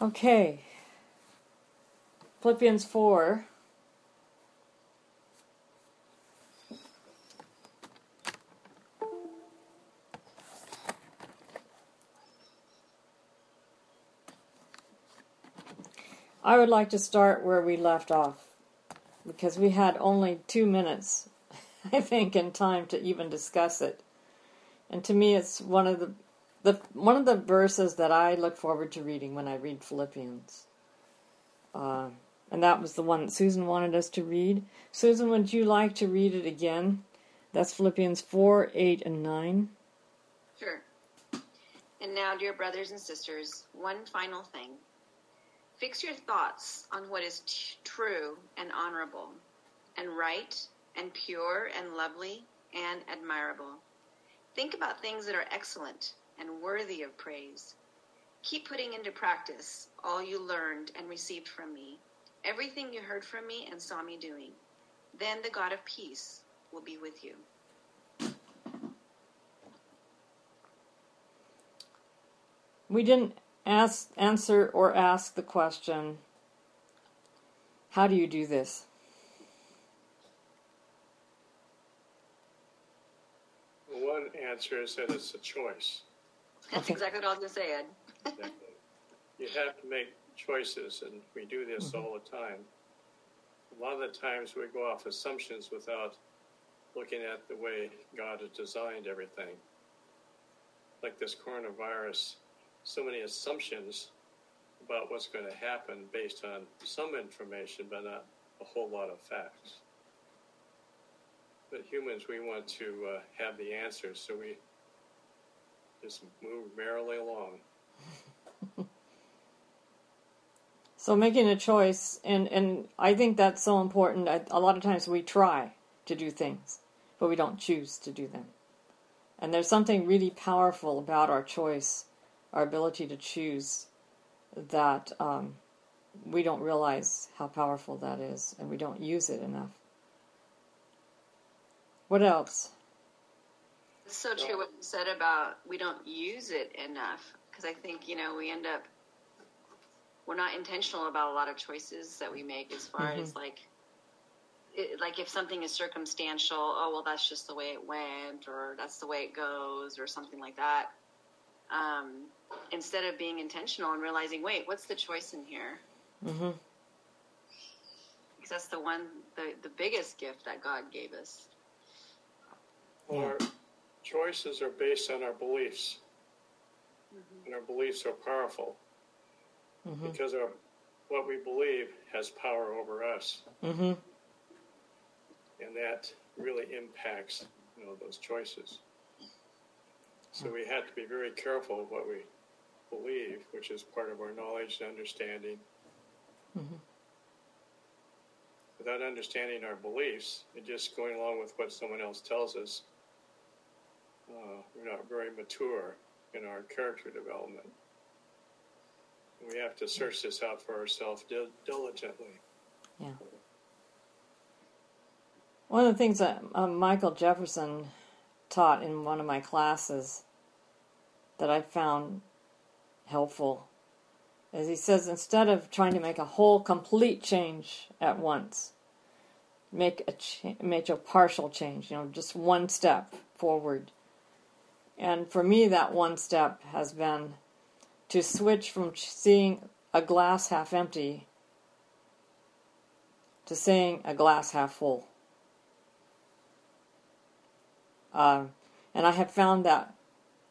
Okay. Philippians 4. I would like to start where we left off because we had only two minutes, I think, in time to even discuss it. And to me, it's one of the, the one of the verses that I look forward to reading when I read Philippians. Uh, and that was the one that Susan wanted us to read. Susan, would you like to read it again? That's Philippians 4, 8, and 9. Sure. And now, dear brothers and sisters, one final thing. Fix your thoughts on what is t- true and honorable, and right, and pure, and lovely, and admirable. Think about things that are excellent and worthy of praise. Keep putting into practice all you learned and received from me, everything you heard from me and saw me doing. Then the God of peace will be with you. We didn't ask, answer or ask the question, how do you do this? One answer is that it's a choice. That's Okay. exactly what I was going to say, Ed. Exactly. you have to make choices, and we do this all the time. A lot of the times we go off assumptions without looking at the way God has designed everything. Like this coronavirus, so many assumptions about what's going to happen based on some information, but not a whole lot of facts. But humans, we want to uh, have the answers, so we just move merrily along. So making a choice, and, and I think that's so important. I, a lot of times we try to do things, but we don't choose to do them. And there's something really powerful about our choice, our ability to choose, that um, we don't realize how powerful that is, and we don't use it enough. What else? It's so true what you said about we don't use it enough because I think you know we end up we're not intentional about a lot of choices that we make as far as like it, like if something is circumstantial oh well that's just the way it went or that's the way it goes or something like that. Um, instead of being intentional and realizing wait what's the choice in here? Hmm because that's the one the, the biggest gift that God gave us. Our choices are based on our beliefs, and our beliefs are powerful hmm because our, what we believe has power over us, hmm and that really impacts you know those choices. So we have to be very careful of what we believe, which is part of our knowledge and understanding. Mhm. Without understanding our beliefs and just going along with what someone else tells us, uh, we're not very mature in our character development. We have to search this out for ourselves dil- diligently. Yeah. One of the things that um, Michael Jefferson taught in one of my classes that I found helpful is he says instead of trying to make a whole complete change at once, make a cha- make a partial change. You know, just one step forward. And for me, that one step has been to switch from seeing a glass half empty to seeing a glass half full. Uh, and I have found that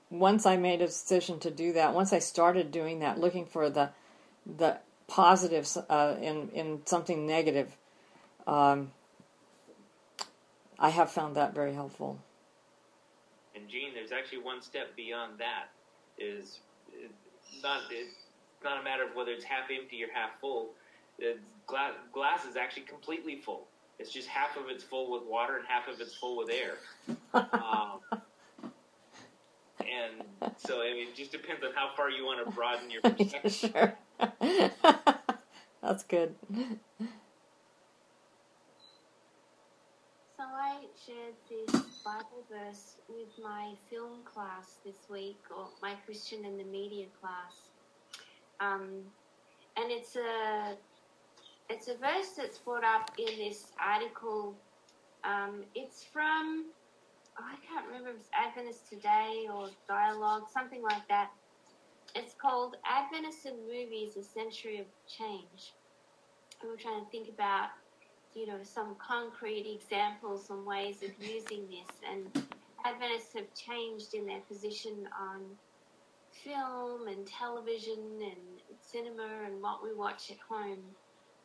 once I made a decision to do that, once I started doing that, looking for the the positives uh, in in something negative, um, I have found that very helpful. And Gene, there's actually one step beyond that. Is it's not it's not a matter of whether it's half empty or half full. The glass, glass is actually completely full. It's just half of it's full with water and half of it's full with air. Um, and so I mean, it just depends on how far you want to broaden your perspective. sure. That's good. So I shared this Bible verse with my film class this week, or my Christian and the Media class. Um, and it's a it's a verse that's brought up in this article. Um, it's from oh, I can't remember if it's Adventist Today or Dialogue, something like that. It's called Adventist Movies: A Century of Change. And we're trying to think about, you know, some concrete examples, some ways of using this. And Adventists have changed in their position on film and television and cinema and what we watch at home.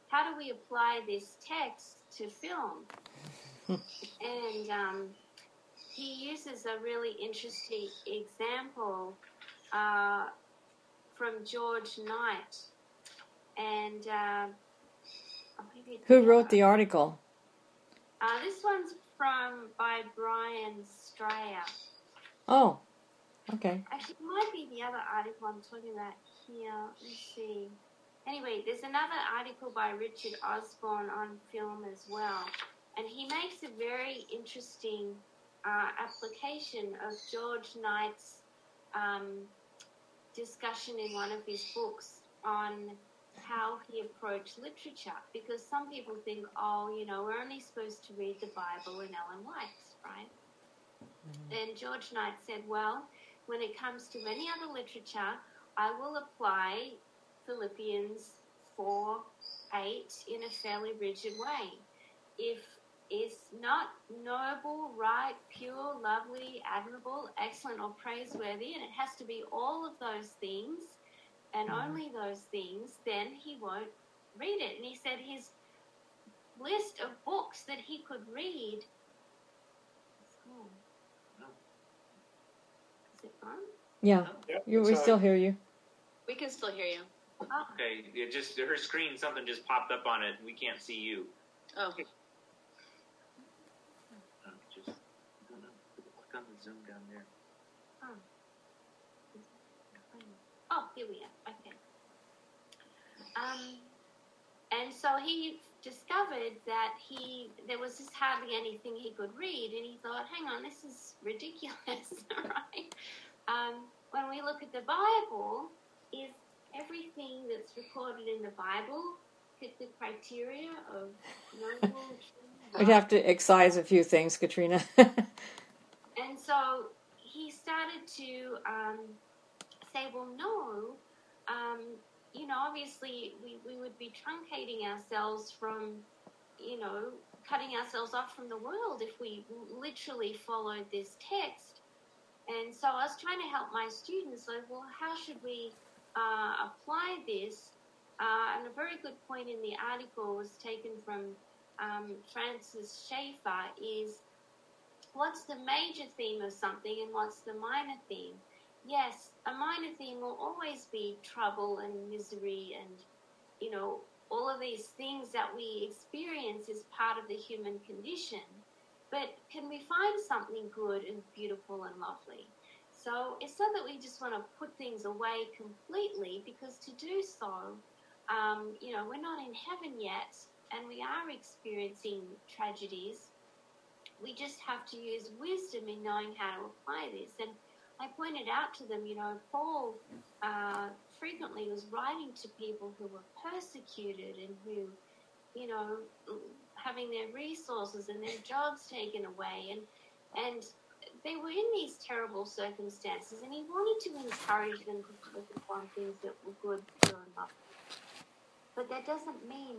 How do we apply this text to film? and um, he uses a really interesting example uh, from George Knight. And uh, oh, Who wrote the article? Uh, this one's from by Brian Strayer. Oh, okay. Actually, it might be the other article I'm talking about here. Let's see. Anyway, there's another article by Richard Osborne on film as well, and he makes a very interesting uh, application of George Knight's um, discussion in one of his books on how he approached literature. Because some people think, oh, you know, we're only supposed to read the Bible and Ellen White's, right? Mm-hmm. And George Knight said, well, when it comes to any other literature, I will apply Philippians 4 8 in a fairly rigid way. If it's not noble, right, pure, lovely, admirable, excellent, or praiseworthy, and it has to be all of those things and only those things, then he won't read it. And he said his list of books that he could read. Oh. Is it on? Yeah, Yep, you, we still hear you. We can still hear you. Oh. Okay, it just her screen something just popped up on it. We can't see you. Oh, Uh, Just I don't know. Click on the zoom down there. Oh, here we are. Um, and so he discovered that he there was just hardly anything he could read, and he thought, "Hang on, this is ridiculous, right?" Um, when we look at the Bible, is everything that's recorded in the Bible fit the criteria of noble? We'd have to excise a few things, Katrina. And so he started to um, say, well, no, um, you know, obviously we, we would be truncating ourselves from, you know, cutting ourselves off from the world if we literally followed this text. And so I was trying to help my students, like, well, how should we uh, apply this? Uh, and a very good point in the article was taken from um, Francis Schaeffer is what's the major theme of something and what's the minor theme? Yes, a minor theme will always be trouble and misery and, you know, all of these things that we experience is part of the human condition. But can we find something good and beautiful and lovely? So it's not that we just want to put things away completely, because to do so, um, you know, we're not in heaven yet and we are experiencing tragedies we just have to use wisdom in knowing how to apply this. And I pointed out to them, you know, Paul uh, frequently was writing to people who were persecuted and who, you know, having their resources and their jobs taken away, and and they were in these terrible circumstances, and he wanted to encourage them to look upon things that were good, for them. But that doesn't mean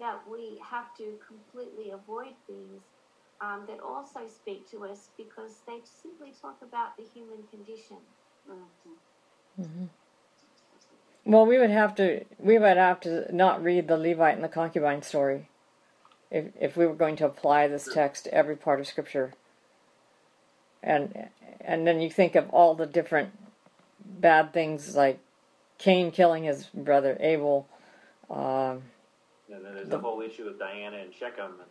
that we have to completely avoid things um, that also speak to us because they simply talk about the human condition. hmm Well, we would have to we would have to not read the Levite and the concubine story if if we were going to apply this text to every part of Scripture. And and then you think of all the different bad things like Cain killing his brother Abel. Um, And then there's The- the whole issue with Dinah and Shechem. And,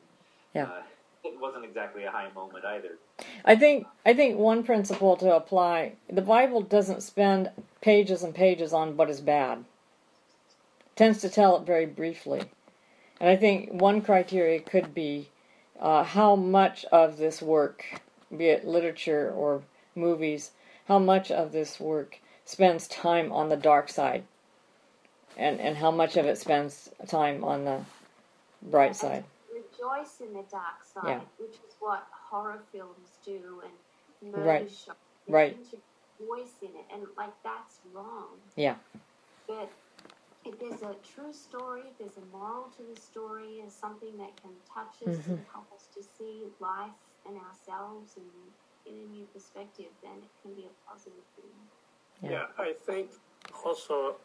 Yeah. Uh, it wasn't exactly a high moment either. I think I think one principle to apply the Bible doesn't spend pages and pages on what is bad. It tends to tell it very briefly. And I think one criteria could be uh, how much of this work, be it literature or movies, how much of this work spends time on the dark side. and and how much of it spends time on the bright side. Rejoice in the dark side, Yeah. which is what horror films do and murder Right. shows. Right. To rejoice in it, and like that's wrong. Yeah. But if there's a true story, if there's a moral to the story, is something that can touch us Mm-hmm. and help us to see life and ourselves and in a new perspective, then it can be a positive thing. Yeah. Yeah, I think also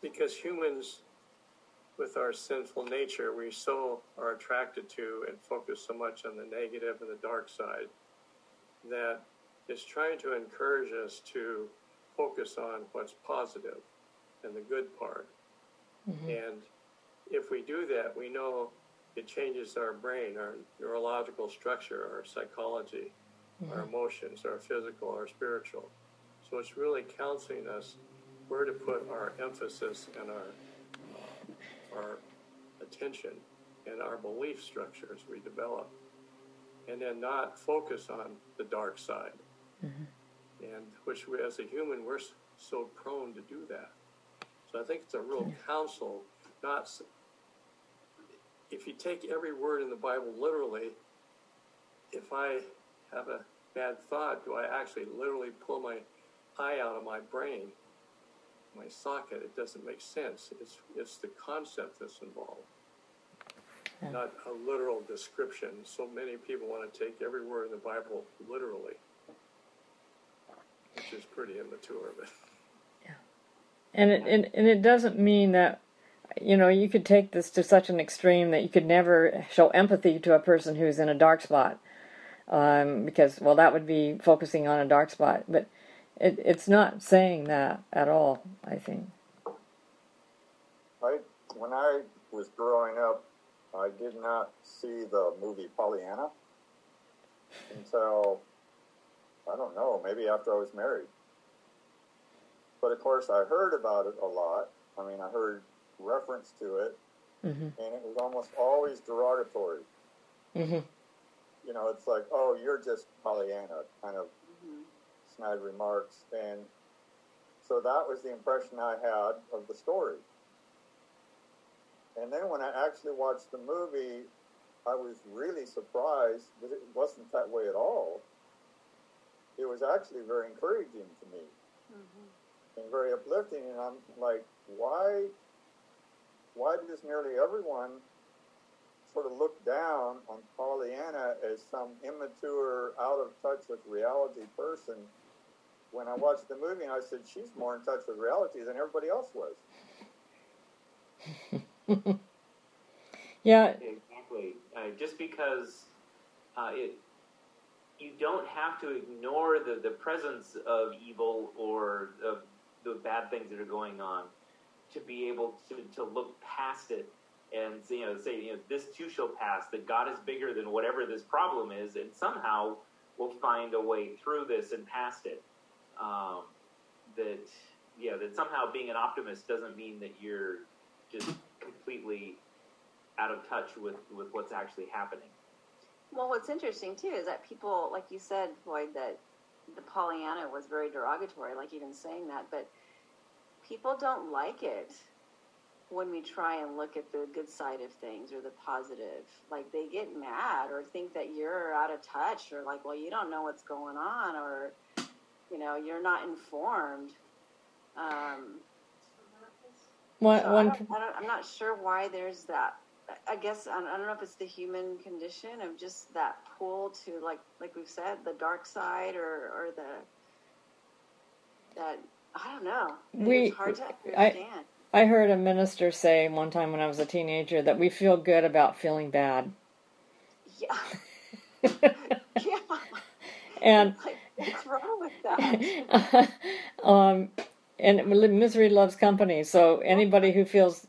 because humans, with our sinful nature, we so are attracted to and focus so much on the negative and the dark side that it's trying to encourage us to focus on what's positive and the good part. Mm-hmm. And if we do that, we know it changes our brain, our neurological structure, our psychology, mm-hmm. our emotions, our physical, our spiritual. So it's really counseling us where to put our emphasis and our our attention and our belief structures we develop, and then not focus on the dark side. Mm-hmm. And which we, as a human, we're so prone to do that. So I think it's a real counsel, not. If you take every word in the Bible literally, if I have a bad thought, do I actually literally pull my eye out of my brain, my socket? It doesn't make sense. It's it's the concept that's involved, Yeah. not a literal description. So many people want to take every word in the Bible literally, which is pretty immature. But And it, and, and it doesn't mean that, you know, you could take this to such an extreme that you could never show empathy to a person who's in a dark spot. Um, because, well, that would be focusing on a dark spot. But it, it's not saying that at all, I think. I when I was growing up, I did not see the movie Pollyanna until I don't know, maybe after I was married. But of course, I heard about it a lot. I mean, I heard reference to it, hmm and it was almost always derogatory. hmm You know, it's like, "Oh, you're just Pollyanna," kind of snide remarks, and so that was the impression I had of the story. And then when I actually watched the movie, I was really surprised that it wasn't that way at all. It was actually very encouraging to me mm-hmm. and very uplifting. And I'm like, why? Why does nearly everyone sort of look down on Pollyanna as some immature, out of touch with reality person? When I watched the movie, and I said, she's more in touch with reality than everybody else was. Yeah, Exactly. Uh, just because uh, it, you don't have to ignore the, the presence of evil or of the bad things that are going on to be able to, to look past it and you know say you know this too shall pass. That God is bigger than whatever this problem is, and somehow we'll find a way through this and past it. Um, that yeah, that somehow being an optimist doesn't mean that you're just completely out of touch with, with what's actually happening. Well, what's interesting too is that people, like you said, Floyd, that the Pollyanna was very derogatory, like even saying that, but people don't like it when we try and look at the good side of things or the positive. Like they get mad or think that you're out of touch or like, well, you don't know what's going on or, you know, you're not informed. Um, one, so I don't, I don't, I'm not sure why there's that. I- guess I don't, know if it's the human condition of just that pull to like like we've said the dark side or or the that I don't know. We- it's hard to I- I heard a minister say one time when I was a teenager that we feel good about feeling bad. yeah, yeah. and Like, what's wrong with that? um, and misery loves company. So anybody who feels,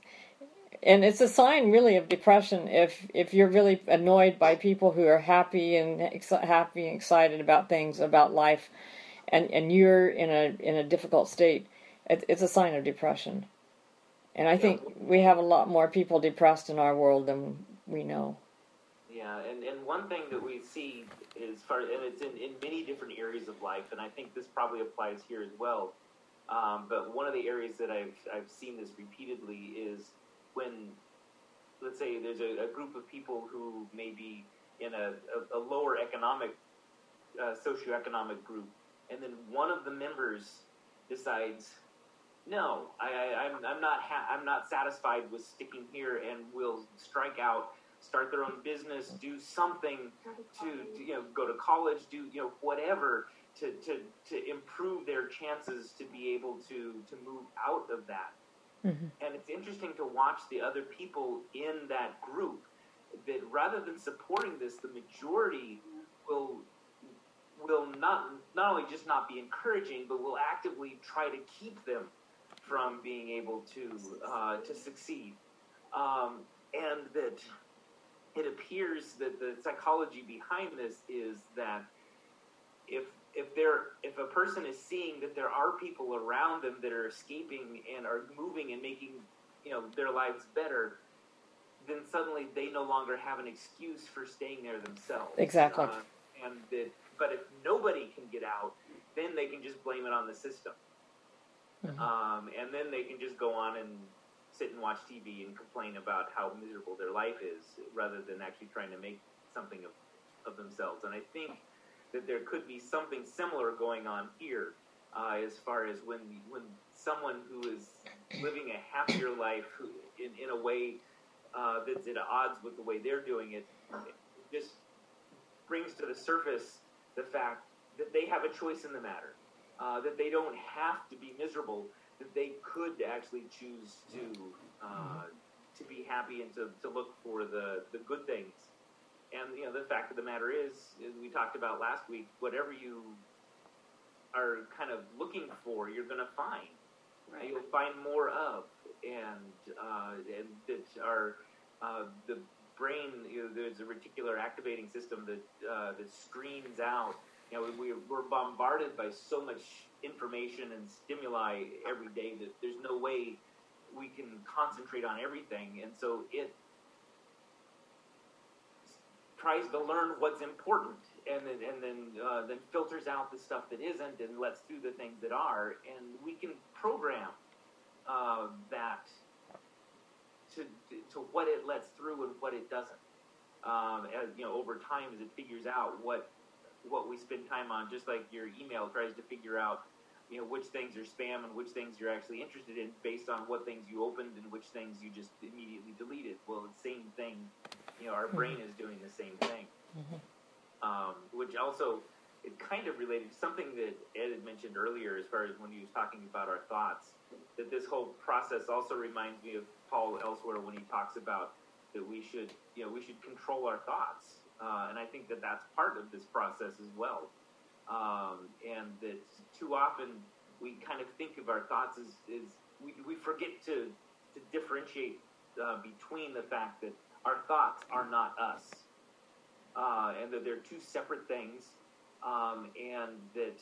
and it's a sign really of depression if if you're really annoyed by people who are happy and ex- happy and excited about things about life, and and you're in a in a difficult state. It, it's a sign of depression. And I think we have a lot more people depressed in our world than we know. Yeah, and, and one thing that we see is far, and it's in, in many different areas of life, and I think this probably applies here as well, Um, but one of the areas that I've I've seen this repeatedly is when, let's say, there's a, a group of people who may be in a, a, a lower economic, uh, socioeconomic group, and then one of the members decides, no, I, I, I'm, I'm not ha- I'm not satisfied with sticking here, and will strike out, start their own business, do something to, to you know go to college, do you know whatever to, to, to improve their chances to be able to, to move out of that. Mhm. And it's interesting to watch the other people in that group that rather than supporting this, the majority will will not not only just not be encouraging, but will actively try to keep them from being able to uh, to succeed. Um, and that it appears that the psychology behind this is that if if there if a person is seeing that there are people around them that are escaping and are moving and making you know their lives better then suddenly they no longer have an excuse for staying there themselves Exactly. Uh, and that but if nobody can get out then they can just blame it on the system Mhm. um, and then they can just go on and sit and watch TV and complain about how miserable their life is rather than actually trying to make something of, of themselves. And I think that there could be something similar going on here, uh, as far as when when someone who is living a happier life who, in in a way uh, that's at odds with the way they're doing it, it just brings to the surface the fact that they have a choice in the matter, uh, that they don't have to be miserable, that they could actually choose to uh, to be happy and to, to look for the, the good things and you know, the fact of the matter is, as we talked about last week, whatever you are kind of looking for, you're going to find. Right. You'll find more of, and uh, and that are uh, the brain. You know, there's a reticular activating system that uh, that screens out. You know, we, we're bombarded by so much information and stimuli every day that there's no way we can concentrate on everything, and so it tries to learn what's important and then and then uh, then filters out the stuff that isn't and lets through the things that are. And we can program uh, that to to what it lets through and what it doesn't. Um, as you know over time as it figures out what what we spend time on just like your email tries to figure out you know which things are spam and which things you're actually interested in based on what things you opened and which things you just immediately deleted. Well the same thing you know our brain is doing the same thing. Um, which also is kind of related to something that ed had mentioned earlier as far as when he was talking about our thoughts that this whole process also reminds me of paul elsewhere when he talks about that we should you know we should control our thoughts uh, and i think that that's part of this process as well. Um, and that too often we kind of think of our thoughts as, as we, we forget to, to differentiate uh, between the fact that our thoughts are not us uh, and that they're two separate things um, and that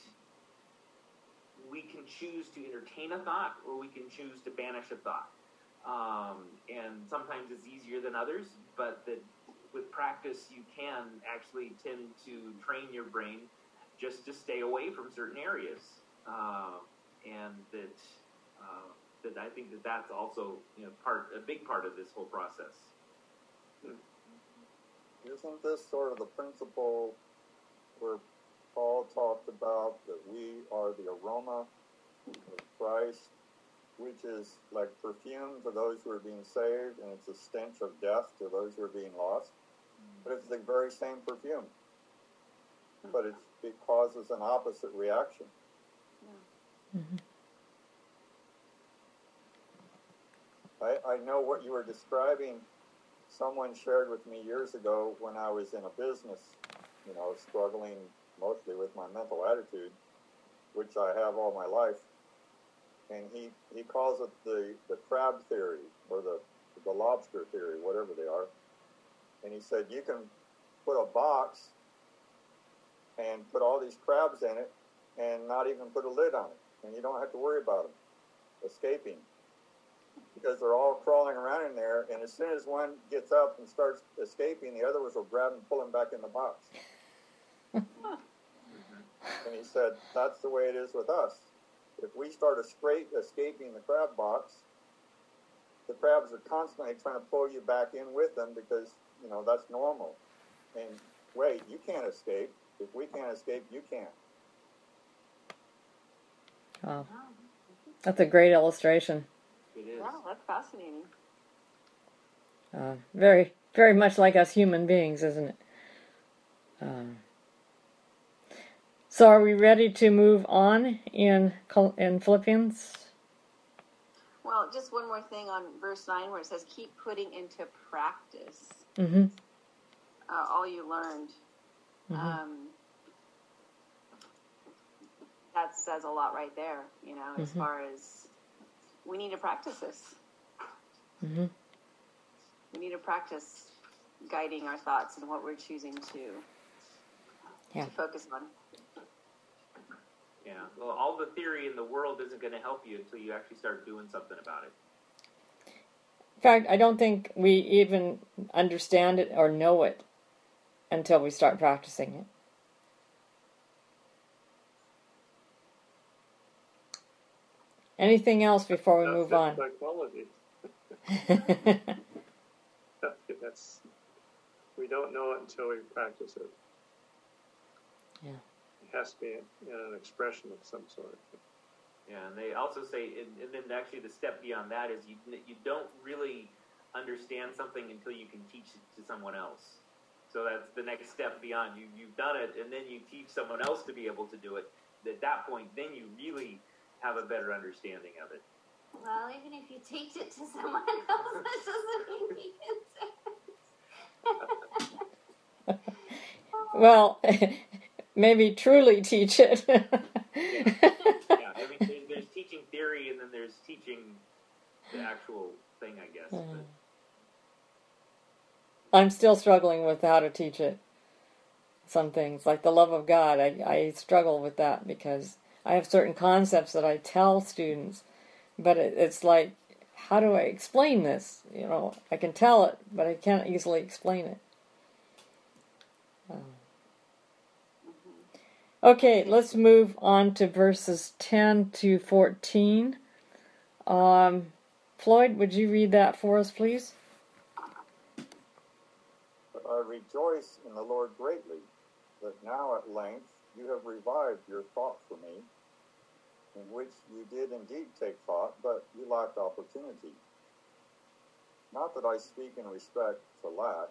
we can choose to entertain a thought or we can choose to banish a thought. Um, and sometimes it's easier than others but that with practice you can actually tend to train your brain just to stay away from certain areas, uh, and that uh, that I think that that's also you know part a big part of this whole process. Isn't this sort of the principle where Paul talked about that we are the aroma of Christ, which is like perfume to those who are being saved, and it's a stench of death to those who are being lost? But it's the very same perfume. But it's, it causes an opposite reaction. Mm-hmm. I, I know what you were describing. Someone shared with me years ago when I was in a business, you know, struggling mostly with my mental attitude, which I have all my life. And he, he calls it the, the crab theory or the, the lobster theory, whatever they are. And he said, you can put a box and put all these crabs in it and not even put a lid on it. And you don't have to worry about them escaping because they're all crawling around in there. And as soon as one gets up and starts escaping, the other ones will grab and pull him back in the box. and he said, that's the way it is with us. if we start escaping the crab box, the crabs are constantly trying to pull you back in with them because you know that's normal. And wait, you can't escape. If we can't escape, you can't. Wow. That's a great illustration. It is. Wow, that's fascinating. Uh, very, very much like us human beings, isn't it? Um, so, are we ready to move on in in Philippians? Well, just one more thing on verse 9 where it says, keep putting into practice Mm-hmm. uh, all you learned. Mhm. Um, that says a lot right there, you know, as Mhm. far as we need to practice this. Mm-hmm. We need to practice guiding our thoughts and what we're choosing to, Yeah. to focus on. Yeah. Well, all the theory in the world isn't going to help you until you actually start doing something about it. In fact, I don't think we even understand it or know it until we start practicing it. Anything else before we move on? Psychology. That's we don't know it until we practice it. Yeah. It has to be in an expression of some sort. Yeah, and they also say, and, and then actually the step beyond that is you you don't really understand something until you can teach it to someone else. So that's the next step beyond. You you've done it, and then you teach someone else to be able to do it. At that point, then you really have a better understanding of it. Well, even if you teach it to someone else, that doesn't mean you can say. well, maybe truly teach it. Yeah, I mean, there- there's teaching theory, and then there's teaching the actual thing, I guess. Mm. I'm still struggling with how to teach it. Some things, like the love of God, I, I struggle with that because I have certain concepts that I tell students, but it, it's like, how do I explain this? You know, I can tell it, but I can't easily explain it. Um, Okay, let's move on to verses 10 to 14. Um, Floyd, would you read that for us, please? I rejoice in the Lord greatly that now at length you have revived your thought for me, in which you did indeed take thought, but you lacked opportunity. Not that I speak in respect to lack,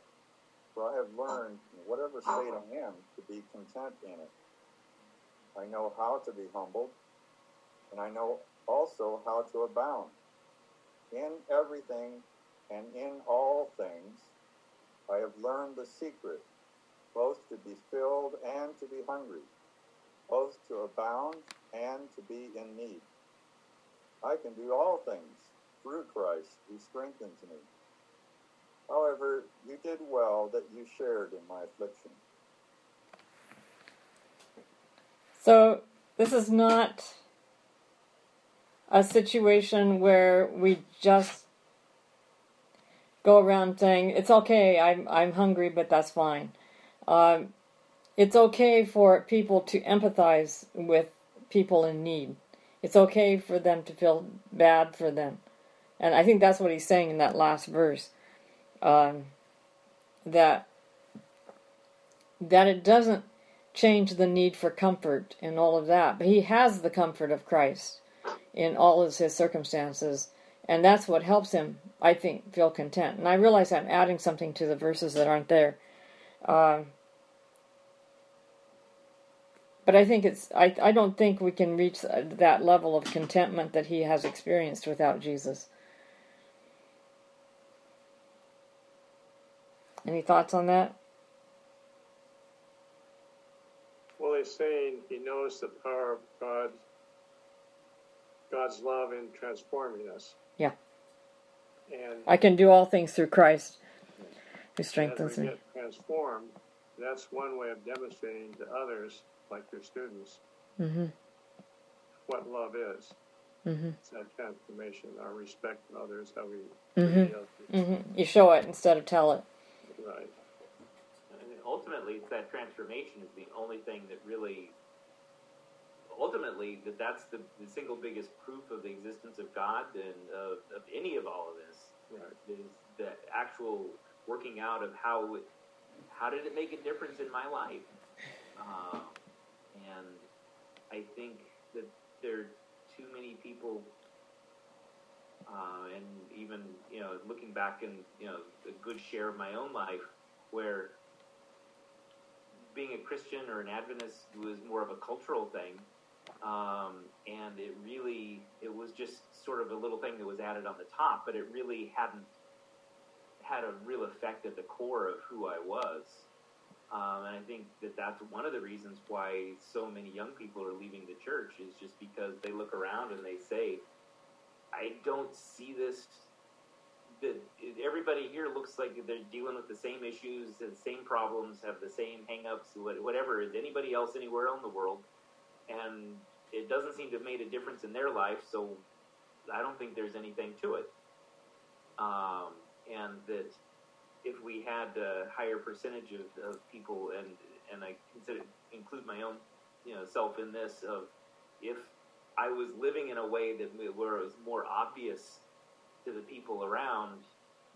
for I have learned in whatever state I am to be content in it. I know how to be humbled, and I know also how to abound. In everything and in all things, I have learned the secret, both to be filled and to be hungry, both to abound and to be in need. I can do all things through Christ who strengthens me. However, you did well that you shared in my affliction. So, this is not a situation where we just go around saying, it's okay, I'm, I'm hungry, but that's fine. Um, it's okay for people to empathize with people in need. It's okay for them to feel bad for them. And I think that's what he's saying in that last verse. Um, that that it doesn't change the need for comfort and all of that. But he has the comfort of Christ in all of his circumstances. And that's what helps him, I think, feel content. And I realize I'm adding something to the verses that aren't there. Uh, but I think it's, I, I don't think we can reach that level of contentment that he has experienced without Jesus. Any thoughts on that? Well, he's saying he knows the power of God, God's love in transforming us. Yeah. And I can do all things through Christ who as strengthens we me. get transformed, that's one way of demonstrating to others, like your students, hmm what love is. hmm It's that transformation, our respect for others, how we Mm-hmm. treat the others. hmm You show it instead of tell it. Right. and ultimately, it's that transformation is the only thing that really ultimately that that's the, the single biggest proof of the existence of God and of, of any of all of this Right. is the actual working out of how it, how did it make a difference in my life uh, and I think that there are too many people uh, and even you know looking back in you know a good share of my own life where being a Christian or an Adventist was more of a cultural thing, um, and it really it was just sort of a little thing that was added on the top, but it really hadn't had a real effect at the core of who I was. Um, and I think that that's one of the reasons why so many young people are leaving the church is just because they look around and they say, I don't see this. That everybody here looks like they're dealing with the same issues, the same problems, have the same hangups, whatever as anybody else anywhere in the world, and it doesn't seem to have made a difference in their life. So I don't think there's anything to it. Um, and that if we had a higher percentage of, of people, and and I consider include my own you know self in this of if I was living in a way that where it was more obvious to the people around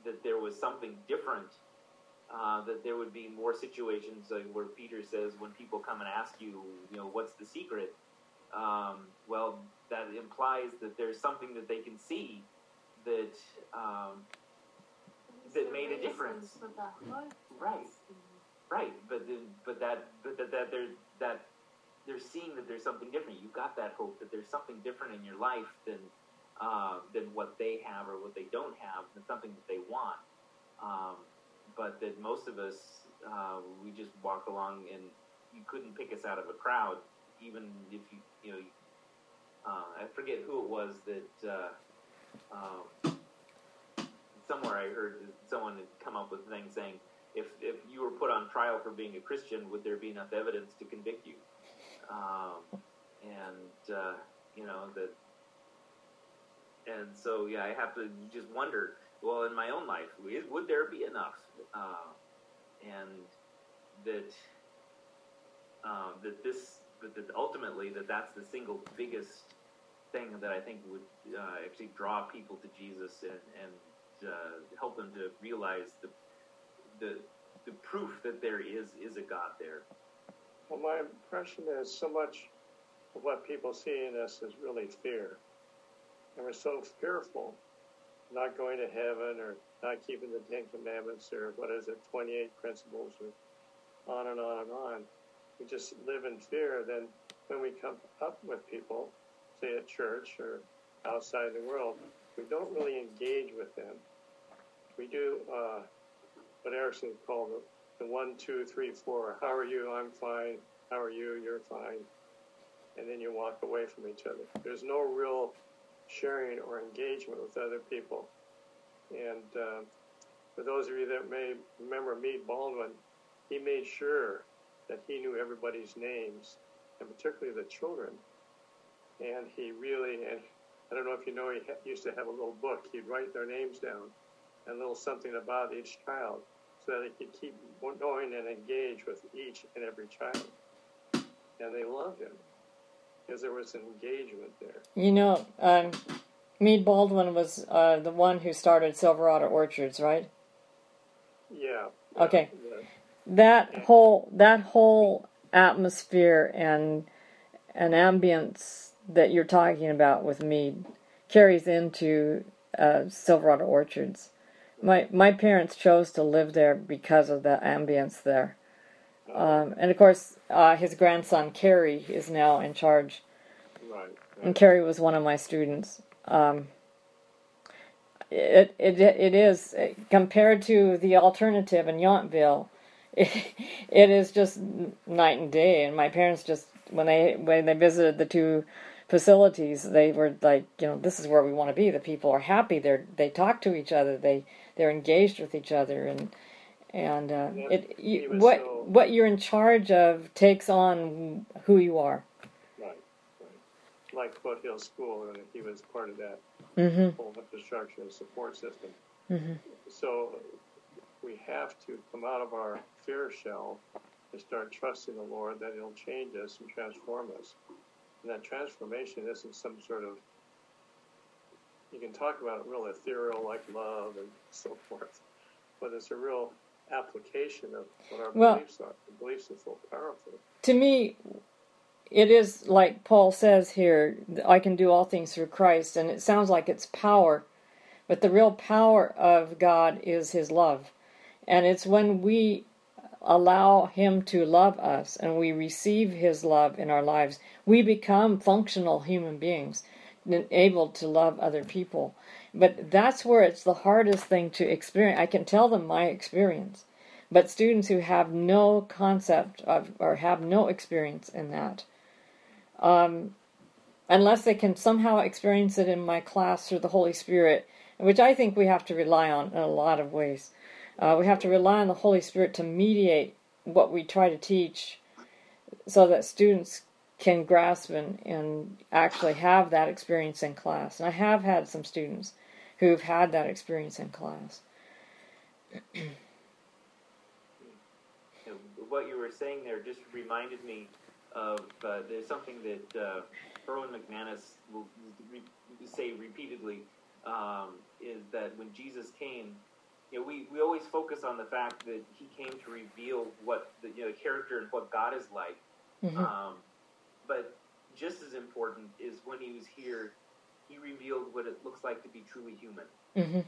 that there was something different. Uh, that there would be more situations like where Peter says, when people come and ask you, you know, what's the secret? Um, well, that implies that there's something that they can see that um, that made a difference. Right, right. But then, but that, but that, that they're that they're seeing that there's something different. You've got that hope that there's something different in your life than uh, than what they have or what they don't have, than something that they want. Um, but that most of us, uh, we just walk along and you couldn't pick us out of a crowd, even if you, you know, uh, I forget who it was that uh, um, somewhere I heard someone had come up with a thing saying, if if you were put on trial for being a Christian, would there be enough evidence to convict you? Um, and uh, you know that, and so yeah, I have to just wonder. Well, in my own life, would there be enough? Uh, and that um, that this, but that ultimately that that's the single biggest thing that I think would uh, actually draw people to Jesus and, and uh, help them to realize the, the the proof that there is is a God there. Well, my impression is so much of what people see in us is really fear, and we're so fearful, not going to heaven or not keeping the Ten Commandments or what is it, 28 principles or on and on and on. We just live in fear. Then when we come up with people, say at church or outside the world, we don't really engage with them. We do uh, what Erickson called the, the one, two, three, four. How are you? I'm fine. How are you? You're fine. And then you walk away from each other. There's no real sharing or engagement with other people. And uh, for those of you that may remember Meade Baldwin, he made sure that he knew everybody's names, and particularly the children. And he really, and I don't know if you know, he used to have a little book. He'd write their names down and a little something about each child so that he could keep knowing and engage with each and every child. And they loved him because there was an engagement there. You know, um, Meade Baldwin was uh, the one who started Silverado Orchards, right? Yeah. Okay. Yeah. That whole that whole atmosphere and an ambience that you're talking about with Meade carries into uh, Silverado Orchards. My my parents chose to live there because of the ambience there, um, and of course uh, his grandson Kerry is now in charge, Right. and Kerry was one of my students. Um, it, it it is compared to the alternative in Yountville, it, it is just night and day. And my parents just when they when they visited the two facilities, they were like, you know, this is where we want to be. The people are happy. They they talk to each other. They they're engaged with each other, and and uh, it you, what so- what you're in charge of takes on who you are. Like Foothill School, and he was part of that hmm whole infrastructure and support system. hmm So we have to come out of our fear shell and start trusting the Lord that He'll change us and transform us. And that transformation isn't some sort of, you can talk about it real ethereal like love and so forth, but it's a real application of what our Well- beliefs are. The beliefs are so powerful. to me, it is like Paul says here I can do all things through Christ, and it sounds like it's power, but the real power of God is His love. And it's when we allow Him to love us and we receive His love in our lives, we become functional human beings, able to love other people. But that's where it's the hardest thing to experience. I can tell them my experience. But students who have no concept of or have no experience in that, um, unless they can somehow experience it in my class through the Holy Spirit, which I think we have to rely on in a lot of ways. Uh, we have to rely on the Holy Spirit to mediate what we try to teach so that students can grasp and, and actually have that experience in class. And I have had some students who've had that experience in class. what you were saying there just reminded me of uh, there's something that uh, Erwin McManus will re- say repeatedly um, is that when Jesus came, you know, we, we always focus on the fact that he came to reveal what the you know character and what God is like. Mhm. Um, but just as important is when he was here, he revealed what it looks like to be truly human hmm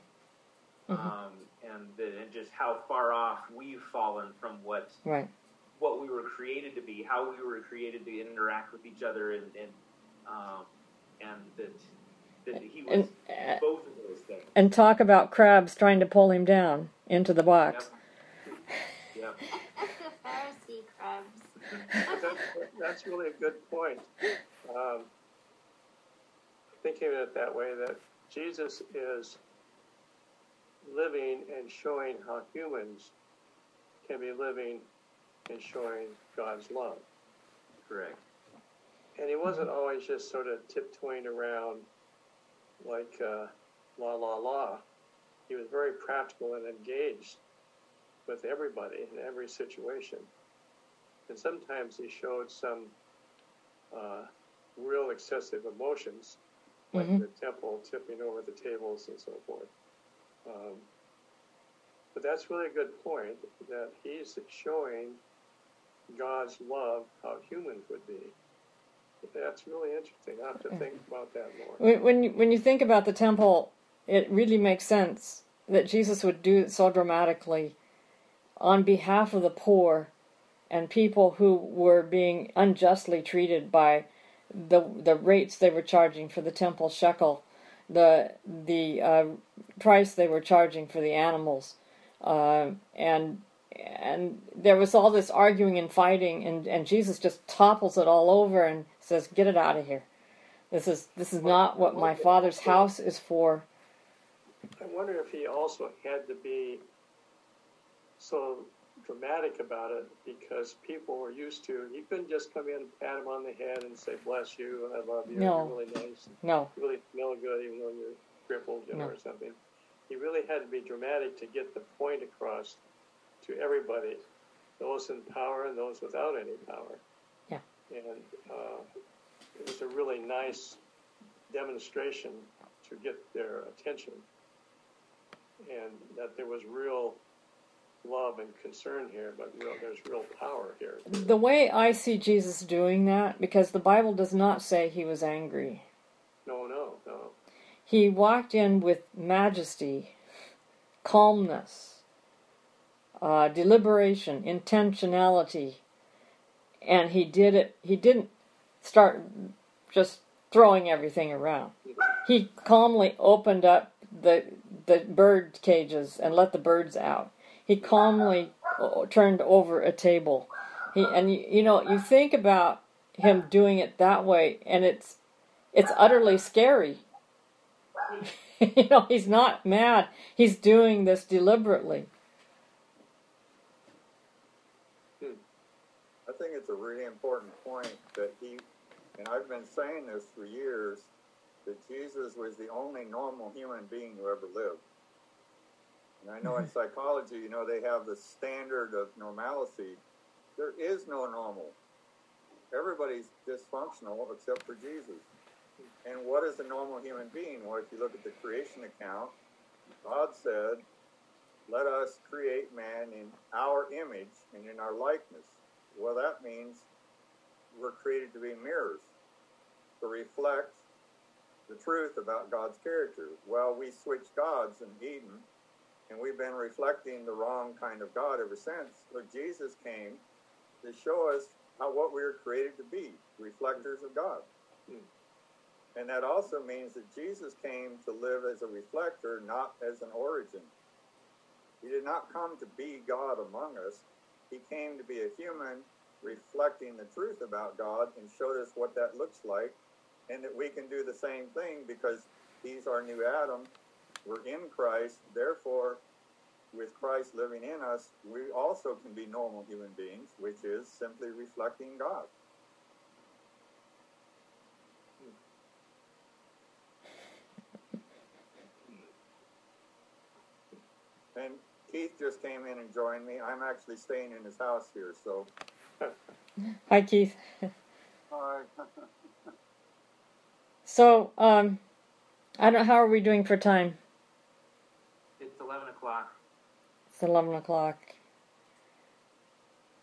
Mhm. um, and the, and just how far off we've fallen from what Right. What we were created to be, how we were created to interact with each other, and and um, and that that he was And, uh, both of those things. and talk about crabs trying to pull him down into the box. Yep. the Pharisee crabs. That's, that's really a good point. Um, thinking of it that way, that Jesus is living and showing how humans can be living and showing God's love. Correct. And he wasn't always just sort of tiptoeing around like uh, la la la. He was very practical and engaged with everybody in every situation. And sometimes he showed some uh, real excessive emotions, like Mhm. the temple tipping over the tables and so forth. Um, but that's really a good point that he's showing God's love how humans would be. That's really interesting. I have to think about that more. When when you, when you think about the temple, it really makes sense that Jesus would do it so dramatically on behalf of the poor and people who were being unjustly treated by the the rates they were charging for the temple shekel, the the uh, price they were charging for the animals, uh, and and there was all this arguing and fighting, and, and Jesus just topples it all over and says, "Get it out of here. This is this is not what my Father's house is for." I wonder if he also had to be so dramatic about it because people were used to. He couldn't just come in, and pat him on the head, and say, "Bless you," "I love you." No. You're really nice. No, You really smell good, even though you're crippled, you know, No. or something. He really had to be dramatic to get the point across to everybody, those in power and those without any power. Yeah. And uh, it was a really nice demonstration to get their attention, and that there was real love and concern here, but real, there's real power here. the way I see Jesus doing that, because the Bible does not say he was angry. No, no, no. He walked in with majesty, calmness, uh, deliberation, intentionality, and he did it. He didn't start just throwing everything around. He calmly opened up the the bird cages and let the birds out. He calmly uh, turned over a table. He and you, you know you think about him doing it that way, and it's it's utterly scary. you know, he's not mad. He's doing this deliberately. I think it's a really important point that he, and I've been saying this for years, that Jesus was the only normal human being who ever lived. And I know in mm-hmm. psychology, you know, they have the standard of normalcy. There is no normal. everybody's dysfunctional except for Jesus. And what is a normal human being? Well, if you look at the creation account, God said, Let us create man in our image and in our likeness. Well, that means we're created to be mirrors, to reflect the truth about God's character. Well, we switched gods in Eden, and we've been reflecting the wrong kind of God ever since. So Jesus came to show us how what we were created to be, reflectors of God. Hmm. And that also means that Jesus came to live as a reflector, not as an origin. He did not come to be God among us. He came to be a human reflecting the truth about God and showed us what that looks like and that we can do the same thing because he's our new Adam. We're in Christ. Therefore, with Christ living in us, we also can be normal human beings, which is simply reflecting God. And Keith just came in and joined me. I'm actually staying in his house here, so. Hi, Keith. Hi. so, um, I don't. How are we doing for time? It's eleven o'clock. It's eleven o'clock.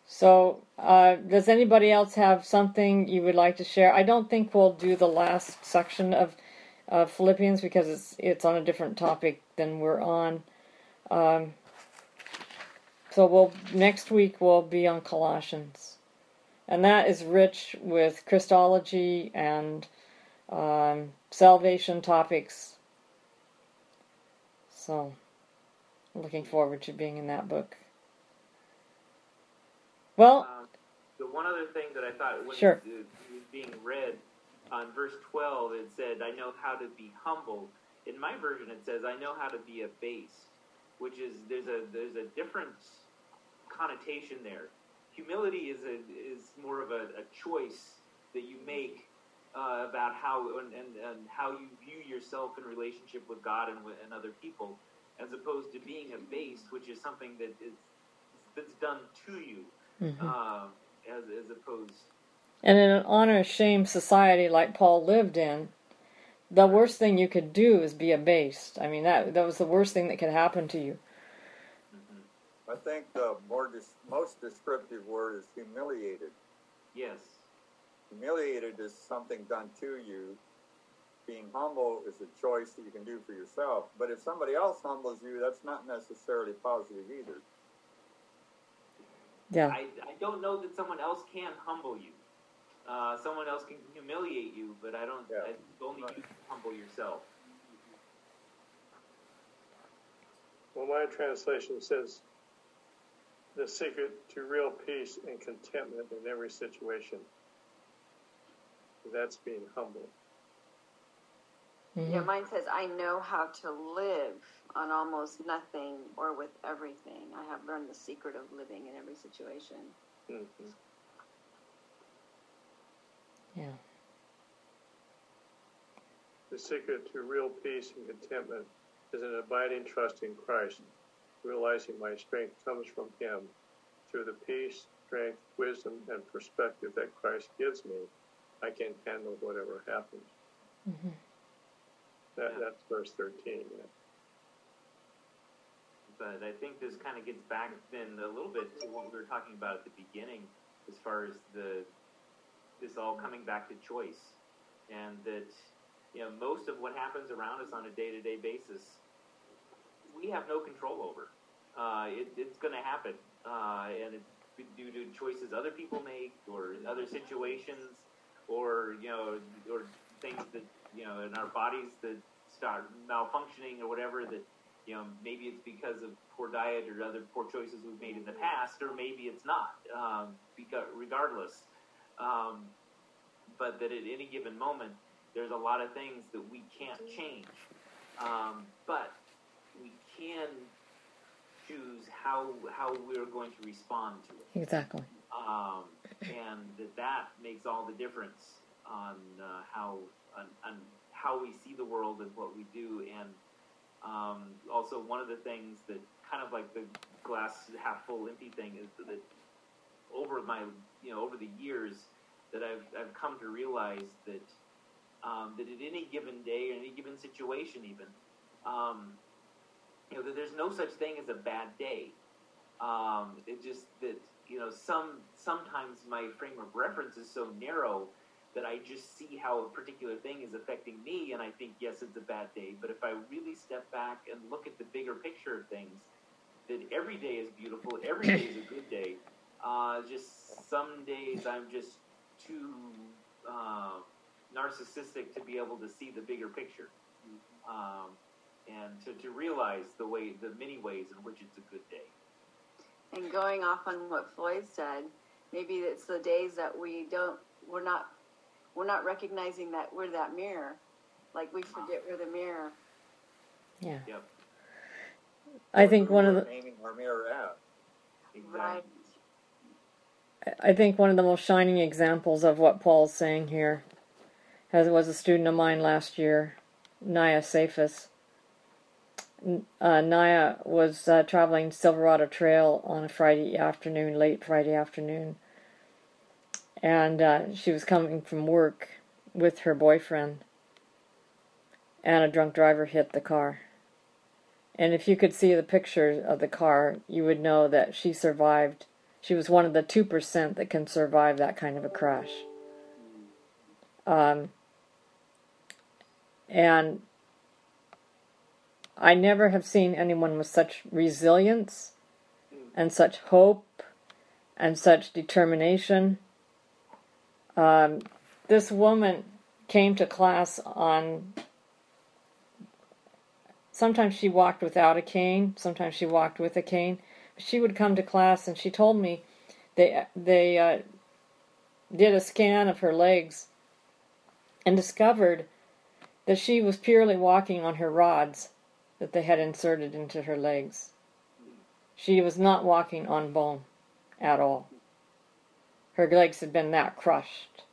So, uh, does anybody else have something you would like to share? I don't think we'll do the last section of uh, Philippians because it's it's on a different topic than we're on. Um, so we'll next week we'll be on Colossians, and that is rich with Christology and um, salvation topics. So, looking forward to being in that book. Well, um, the one other thing that I thought when sure. it was being read on verse 12, it said, "I know how to be humble." In my version, it says, "I know how to be abased," which is there's a there's a difference connotation there. Humility is a is more of a, a choice that you make uh, about how and, and, and, how you view yourself in relationship with God and, and other people, as opposed to being abased, which is something that is that's done to you, mm-hmm. uh, as as opposed. And in an honor shame society like Paul lived in, the worst thing you could do is be abased. I mean that that was the worst thing that could happen to you. I think the more dis- most descriptive word is humiliated. Yes. Humiliated is something done to you. Being humble is a choice that you can do for yourself. But if somebody else humbles you, that's not necessarily positive either. Yeah. I, I don't know that someone else can humble you. Uh, someone else can humiliate you, but I don't. Yeah. I, only right. you can humble yourself. Well, my translation says the secret to real peace and contentment in every situation. That's being humble. Mm-hmm. Yeah, mine says, I know how to live on almost nothing or with everything. I have learned the secret of living in every situation. Mm-hmm. Yeah. The secret to real peace and contentment is an abiding trust in Christ realizing my strength comes from Him through the peace, strength, wisdom, and perspective that Christ gives me. I can handle whatever happens. Mm-hmm. That, that's verse 13. Yeah. But I think this kind of gets back then a little bit to what we were talking about at the beginning, as far as the this all coming back to choice, and that you know most of what happens around us on a day to day basis, we have no control over. Uh, it, it's going to happen, uh, and it's due to choices other people make, or other situations, or you know, or things that you know in our bodies that start malfunctioning or whatever. That you know, maybe it's because of poor diet or other poor choices we've made in the past, or maybe it's not. Um, because regardless, um, but that at any given moment, there's a lot of things that we can't change. Um, but can choose how how we're going to respond to it. Exactly. Um, and that that makes all the difference on uh, how on, on, how we see the world and what we do. And um, also one of the things that kind of like the glass half full empty thing is that over my you know over the years that I've I've come to realize that um, that at any given day, or any given situation, even um, you know, that there's no such thing as a bad day. Um, it just that you know some sometimes my frame of reference is so narrow that I just see how a particular thing is affecting me, and I think yes, it's a bad day. But if I really step back and look at the bigger picture of things, that every day is beautiful, every day is a good day. Uh, just some days I'm just too uh, narcissistic to be able to see the bigger picture. Um, and to, to realize the way the many ways in which it's a good day. And going off on what Floyd said, maybe it's the days that we don't we're not we're not recognizing that we're that mirror. Like we forget we're the mirror. Yeah. Yep. I think one of the aiming our mirror at. Exactly. Right. I think one of the most shining examples of what Paul's saying here has, was a student of mine last year, Naya Safis. Uh, Naya was uh, traveling Silverado Trail on a Friday afternoon, late Friday afternoon, and uh, she was coming from work with her boyfriend, and a drunk driver hit the car. And if you could see the picture of the car, you would know that she survived. She was one of the 2% that can survive that kind of a crash. Um, and I never have seen anyone with such resilience and such hope and such determination. Um, this woman came to class on. Sometimes she walked without a cane. Sometimes she walked with a cane. She would come to class, and she told me they they uh, did a scan of her legs and discovered that she was purely walking on her rods that they had inserted into her legs. She was not walking on bone at all. Her legs had been that crushed.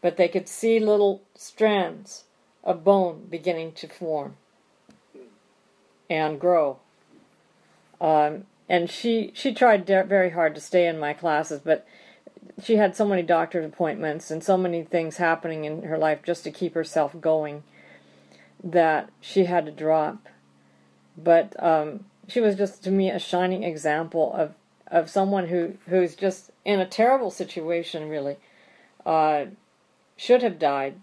But they could see little strands of bone beginning to form and grow. Um, and she, she tried very hard to stay in my classes, but she had so many doctor's appointments and so many things happening in her life just to keep herself going that she had to drop but um, she was just to me a shining example of of someone who who's just in a terrible situation really. Uh, should have died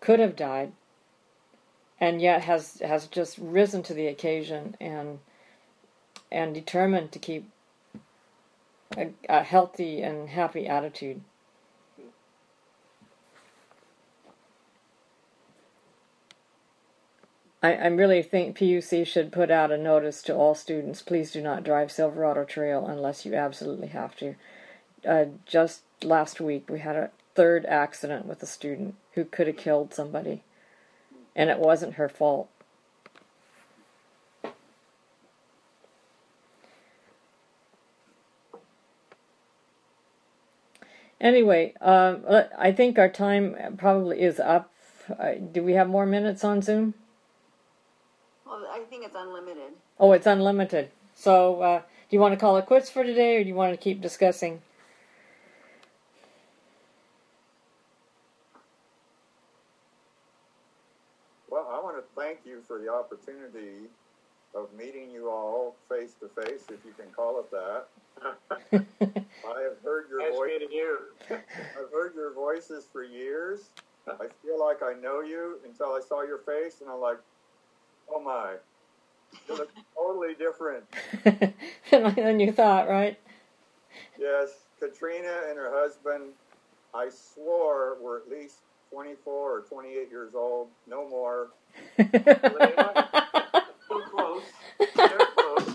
could have died and yet has has just risen to the occasion and and determined to keep a, a healthy and happy attitude I, I really think PUC should put out a notice to all students please do not drive Silverado Trail unless you absolutely have to. Uh, just last week, we had a third accident with a student who could have killed somebody, and it wasn't her fault. Anyway, um, I think our time probably is up. Uh, do we have more minutes on Zoom? Well, I think it's unlimited. Oh, it's unlimited. So, uh, do you want to call it quits for today, or do you want to keep discussing? Well, I want to thank you for the opportunity of meeting you all face to face, if you can call it that. I have heard your Nice voice. you. I've heard your voices for years. I feel like I know you until I saw your face, and I'm like, oh my, you look totally different. than you thought, right? Yes, Katrina and her husband, I swore were at least 24 or 28 years old, no more. So close. They're close.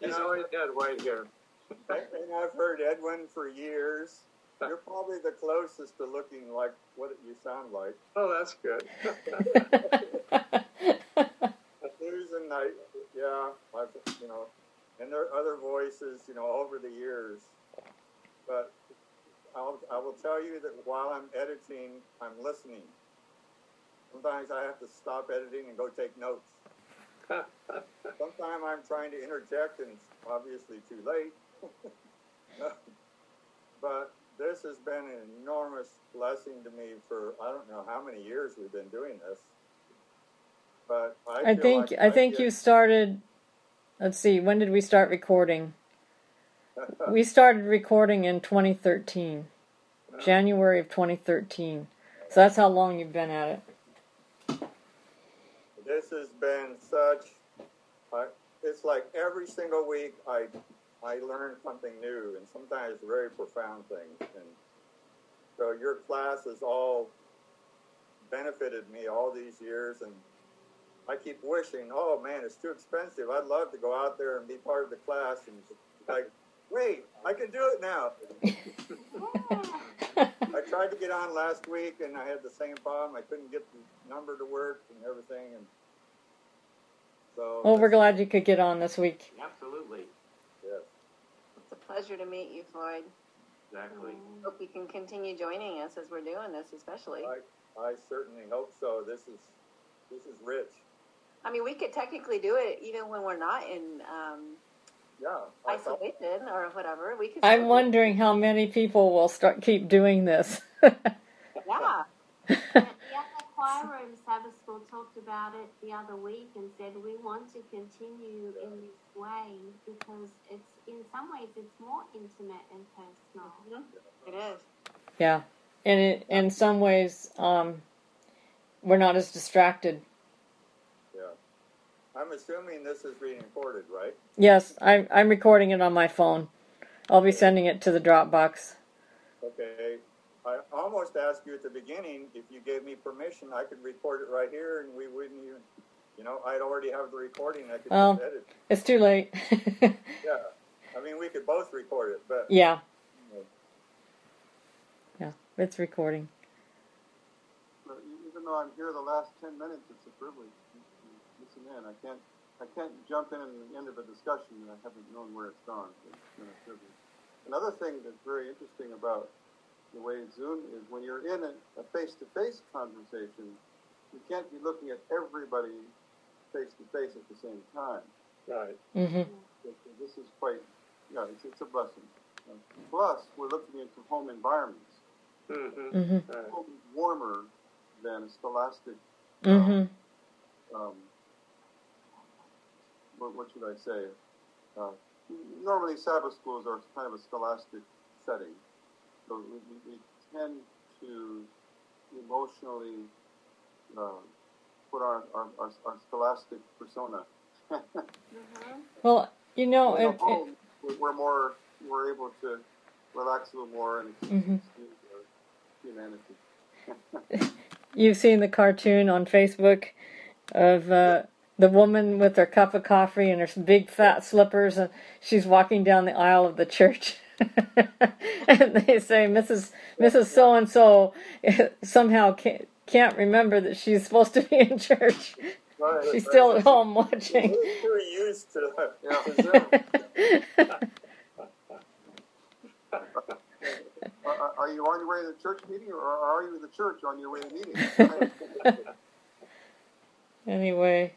He's always had white hair. And I've heard Edwin for years. You're probably the closest to looking like what you sound like. Oh, that's good. Susan, I, yeah, I've, you know, and there are other voices, you know, over the years. But I'll, I will tell you that while I'm editing, I'm listening. Sometimes I have to stop editing and go take notes. Sometimes I'm trying to interject and it's obviously too late. but this has been an enormous blessing to me for I don't know how many years we've been doing this. But I, I think like I think you started. Let's see. When did we start recording? We started recording in 2013, January of 2013. So that's how long you've been at it. this has been such. I, it's like every single week I I learn something new, and sometimes very profound things. And so your class has all benefited me all these years, and I keep wishing, oh man, it's too expensive. I'd love to go out there and be part of the class, and like, wait, I can do it now. I tried to get on last week, and I had the same problem. I couldn't get the number to work and everything, and so. Well, we're glad you could get on this week. Absolutely. Yes. It's a pleasure to meet you, Floyd. Exactly. Hope you can continue joining us as we're doing this, especially. I, I certainly hope so. This is this is rich. I mean, we could technically do it even when we're not in um, Yeah. I isolation or whatever. We could I'm still do- wondering how many people will start keep doing this. Yeah. the other choir room Sabbath School talked about it the other week and said we want to continue in this way because it's in some ways it's more intimate and personal. It is. yeah, and it, in some ways, um, we're not as distracted. Yeah. I'm assuming this is being recorded, right? Yes, I'm I'm recording it on my phone. I'll be sending it to the Dropbox. Okay. I almost asked you at the beginning if you gave me permission, I could record it right here, and we wouldn't even. You know, I'd already have the recording. I could Well- just edit. It's too late. Yeah. I mean, we could both record it, but yeah, yeah, it's recording. But even though I'm here the last ten minutes, it's a privilege to to listen in. I can't, I can't jump in at the end of a discussion and I haven't known where it's gone. It's been a privilege. Another thing that's very interesting about the way Zoom is when you're in a, a face-to-face conversation, you can't be looking at everybody face-to-face at the same time. Right. hmm This is quite, yeah, it's, it's a blessing. Plus, we're looking into home environments. Mm-hmm. hmm Right. Warmer than a scholastic hmm um, what, what should I say? Uh, normally, Sabbath schools are kind of a scholastic setting, so we, we, we tend to emotionally uh, put our, our, our, our scholastic persona. Well, you know, When we're it, it, we're- more we're able to relax a little more and Mhm. humanity. you've seen the cartoon on Facebook of uh, the woman with her cup of coffee and her big fat slippers, and she's walking down the aisle of the church. and they say, Mrs. Mrs. So and So somehow can't, can't remember that she's supposed to be in church. Right, She's right. still at home watching. We're used to Yeah. Are, you on your way to the church meeting, or are you in the church on your way to the meeting? Anyway,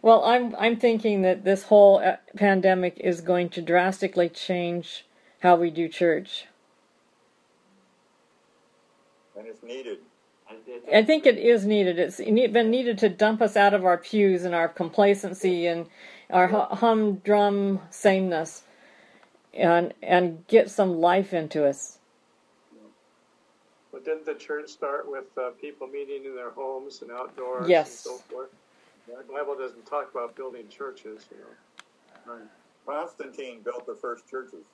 well, I'm I'm thinking that this whole uh, pandemic is going to drastically change how we do church. and it's needed. I think it is needed. It's been needed to dump us out of our pews and our complacency and our humdrum sameness, and and get some life into us. But didn't the church start with uh, people meeting in their homes and outdoors Yes. and so forth? The Bible doesn't talk about building churches, you know. Right. Constantine built the first churches.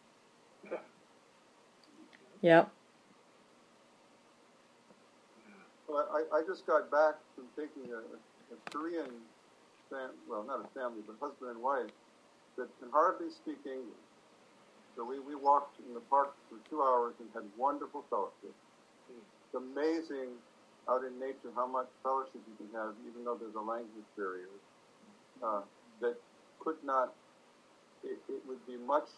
Yep. Well, I, I just got back from taking a, a Korean, fam, well, not a family, but husband and wife that can hardly speak English. So we, we walked in the park for two hours and had wonderful fellowship. It's amazing out in nature how much fellowship you can have, even though there's a language barrier. Uh, that could not, it, it would be much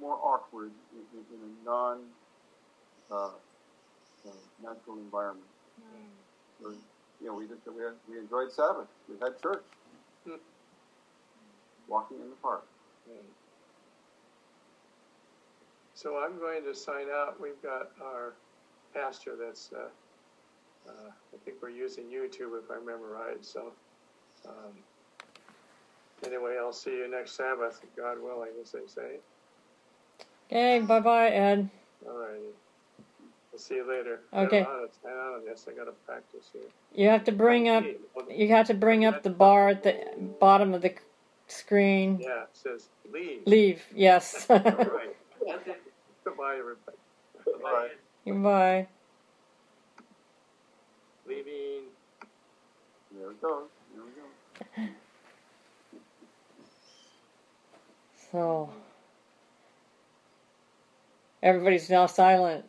more awkward in, in, in a non uh, uh, natural environment. So, you know, we just we, had, we enjoyed Sabbath. We had church, Hmm. walking in the park. So I'm going to sign out. We've got our pastor that's, uh, uh, I think we're using YouTube if I remember right. So um, anyway, I'll see you next Sabbath, God willing, as they say. Okay, bye bye, Ed. All righty. I'll see you later. Okay. I'm out of time on this. I got to practice here. You have to bring up. You have to bring up the bar at the bottom of the screen. Yeah, it says leave. Leave. Yes. All right. Goodbye, everybody. Bye. Goodbye. Leaving. There it goes. There we go. So everybody's now silent,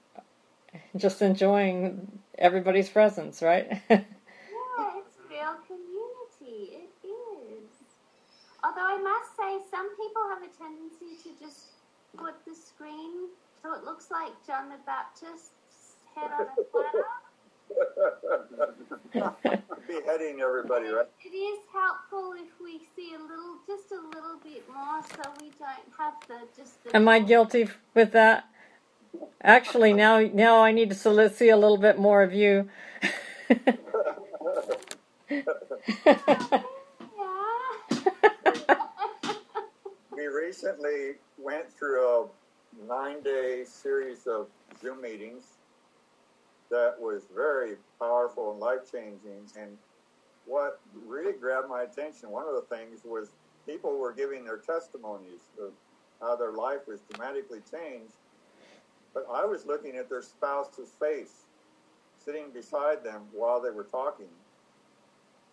just enjoying everybody's presence, right? Yeah, it's real community. It is. Although I must say, some people have a tendency to just put the screen so it looks like John the Baptist's head on a platter. Beheading everybody, right? It is helpful if we see a little, just a little bit more, so we don't have the just the. Am I guilty with that? Actually, now now I need to see a little bit more of you. We recently went through a nine-day series of Zoom meetings that was very powerful and life-changing. And what really grabbed my attention, one of the things was people were giving their testimonies of how their life was dramatically changed. But I was looking at their spouse's face, sitting beside them while they were talking.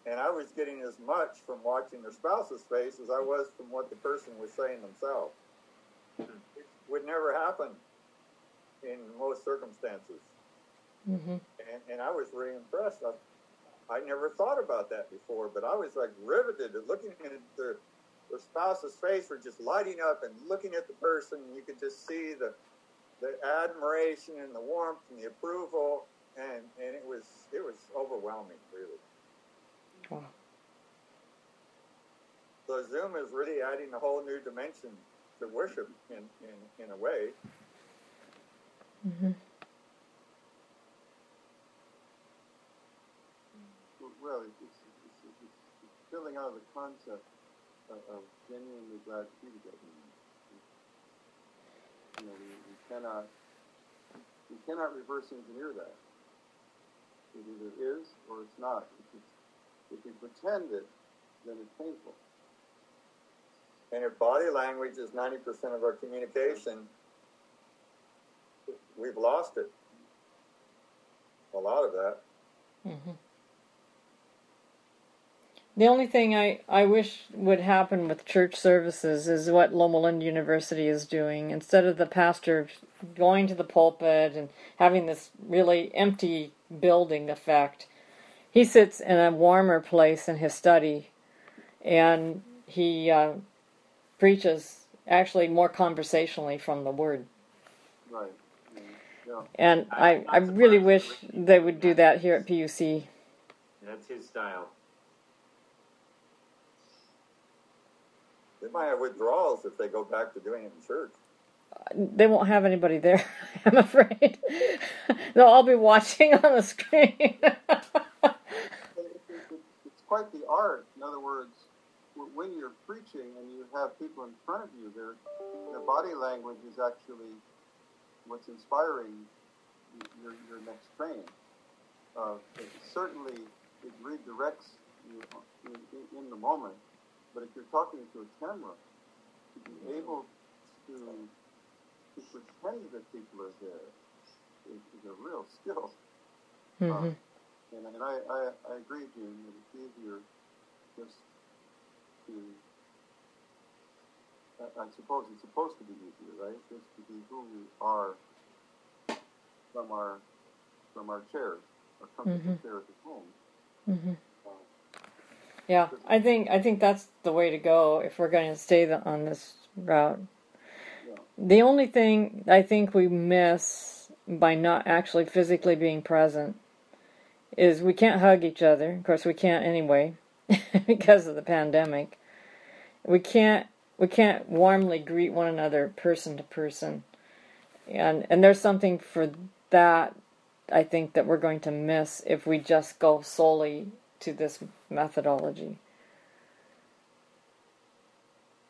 And I was getting as much from watching their spouse's face as I was from what the person was saying themselves. It would never happen in most circumstances. hmm And, and I was really impressed. I, I never thought about that before, but I was like riveted at looking at their, their spouse's face were just lighting up and looking at the person. You could just see the, the admiration and the warmth and the approval. And, and it was, it was overwhelming, really. Wow. So Zoom is really adding a whole new dimension to worship in, in, in a way. hmm Well, it's, it's, it's, it's, it's filling out the concept of, of genuinely glad to be together. You know, we, we cannot we cannot reverse engineer that. It either is or it's not. If, it's, if we pretend it, then it's painful. And if body language is 90% of our communication, we've lost it. A lot of that. hmm The only thing I, I wish would happen with church services is what Loma Linda University is doing. Instead of the pastor going to the pulpit and having this really empty building effect, he sits in a warmer place in his study and he uh, preaches actually more conversationally from the Word. Right. And, yeah. And I, I really wish they would do that here at PUC. That's his style. Might have withdrawals if they go back to doing it in church. they won't have anybody there, I'm afraid. They'll all be watching on the screen. It- it- it- it's quite the art. In other words, when you're preaching and you have people in front of you, their their body language is actually what's inspiring your your next training. Uh, it certainly, it redirects you in, in, in the moment. But if you're talking to a camera, to be able to to pretend that people are there is, is a real skill. hmm And, and I, I, I agree, June, that it's easier just to, I, I suppose it's supposed to be easier, right? Just to be who we are from our, from our chairs, our comfortable Mhm. chairs at home. hmm Uh, Yeah, I think I think that's the way to go if we're going to stay the, on this route. The only thing I think we miss by not actually physically being present is we can't hug each other. Of course, we can't anyway because of the pandemic. We can't we can't warmly greet one another person to person. and and there's something for that I think that we're going to miss if we just go solely to this methodology.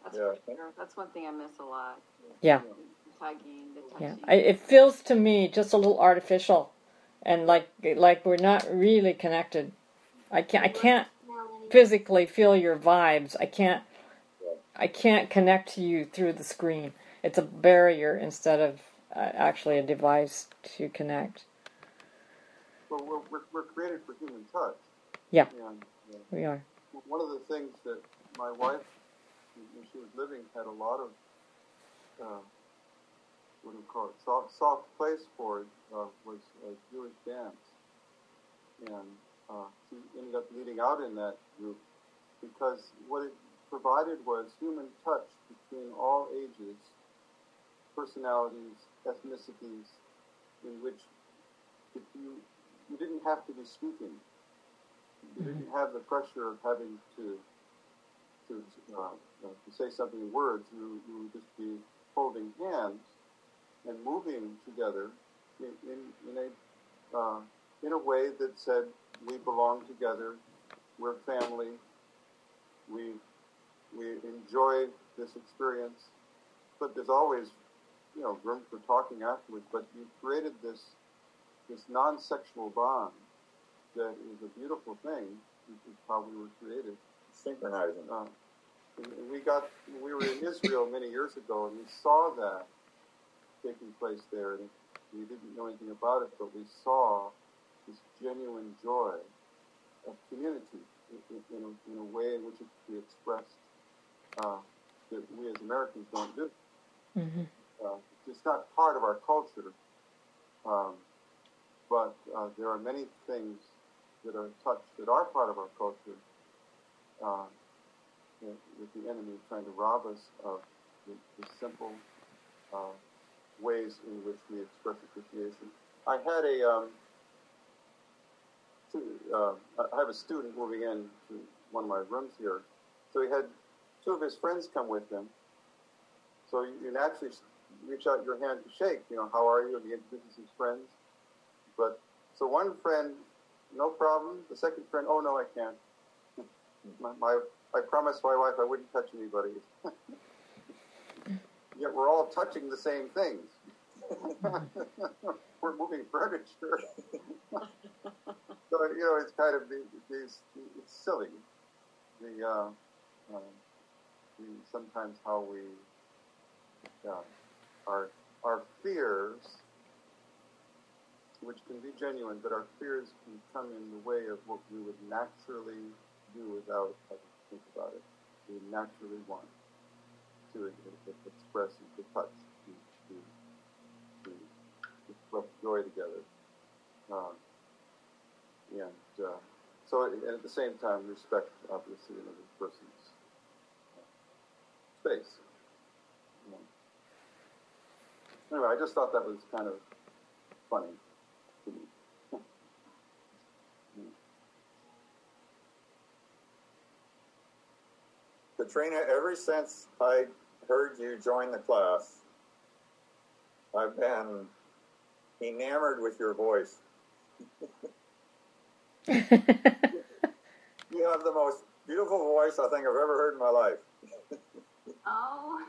That's, Yeah. That's one thing I miss a lot. Yeah. Tugging, the Yeah. I, it feels to me just a little artificial, and like like we're not really connected. I can't I can't physically feel your vibes. I can't I can't connect to you through the screen. It's a barrier instead of uh, actually a device to connect. Well, we're, we're, we're created for human touch. Yeah. And uh, We are. one of the things that my wife, when she was living, had a lot of, uh, what do you call it, soft, soft place for uh, was uh, Jewish dance. And uh, she ended up leading out in that group because what it provided was human touch between all ages, personalities, ethnicities, in which if you, you didn't have to be speaking. You didn't have the pressure of having to to, uh, to say something in words. You, you would just be holding hands and moving together in, in, in a uh, in a way that said we belong together, we're family, we we enjoy this experience, but there's always you know room for talking afterwards. But you created this this non-sexual bond that is a beautiful thing. This is how we were created. Synchronizing. Uh, and and we got we were in Israel many years ago, and we saw that taking place there. And we didn't know anything about it, but we saw this genuine joy of community in, in, in, a, in a way in which it could be expressed uh, that we as Americans don't do. hmm Uh, it's not part of our culture, um, but uh, there are many things that are touched that are part of our culture uh, that, that the enemy trying to rob us of the, the simple uh, ways in which we express appreciation. I had a um, uh, I have a student moving in to one of my rooms here, so he had two of his friends come with him. So you, you naturally reach out your hand to shake. You know, how are you? And he introduces his friends. But so one friend, no problem. The second friend, oh no, I can't. My, my I promised my wife I wouldn't touch anybody. Yet we're all touching the same things. we're moving furniture. so you know, it's kind of these. It's silly. The uh, uh, the, sometimes how we uh, our our fears, which can be genuine, but our fears can come in the way of what we would naturally do without having to think about it. We naturally want to express and to touch, to, to, to express joy together. Um, and uh, so, and at the same time, respect, obviously, another person's uh, space. Anyway, I just thought that was kind of funny to me. Katrina, ever since I heard you join the class, I've been enamored with your voice. You have the most beautiful voice I think I've ever heard in my life. Oh,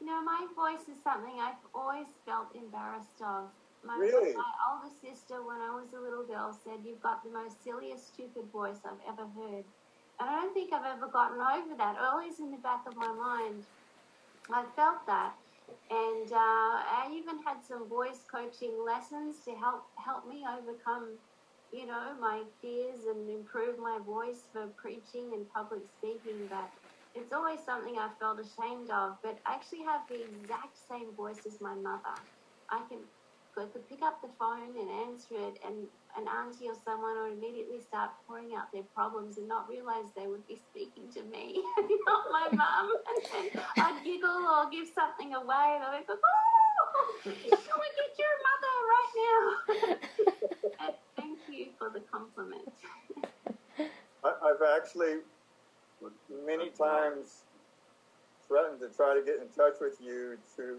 you know, my voice is something I've always felt embarrassed of. My, Really? my older sister, when I was a little girl, said, You've got the most silliest, stupid voice I've ever heard. I don't think I've ever gotten over that. Always in the back of my mind, I felt that. And uh, I even had some voice coaching lessons to help help me overcome, you know, my fears and improve my voice for preaching and public speaking. But it's always something I felt ashamed of. But I actually have the exact same voice as my mother. I can I could pick up the phone and answer it, and an auntie or someone would immediately start pouring out their problems and not realize they would be speaking to me, not my mum. And then I'd giggle or give something away, and I'd oh, go, "Oh, come and get your mother right now." Thank you for the compliment. I've actually many times threatened to try to get in touch with you to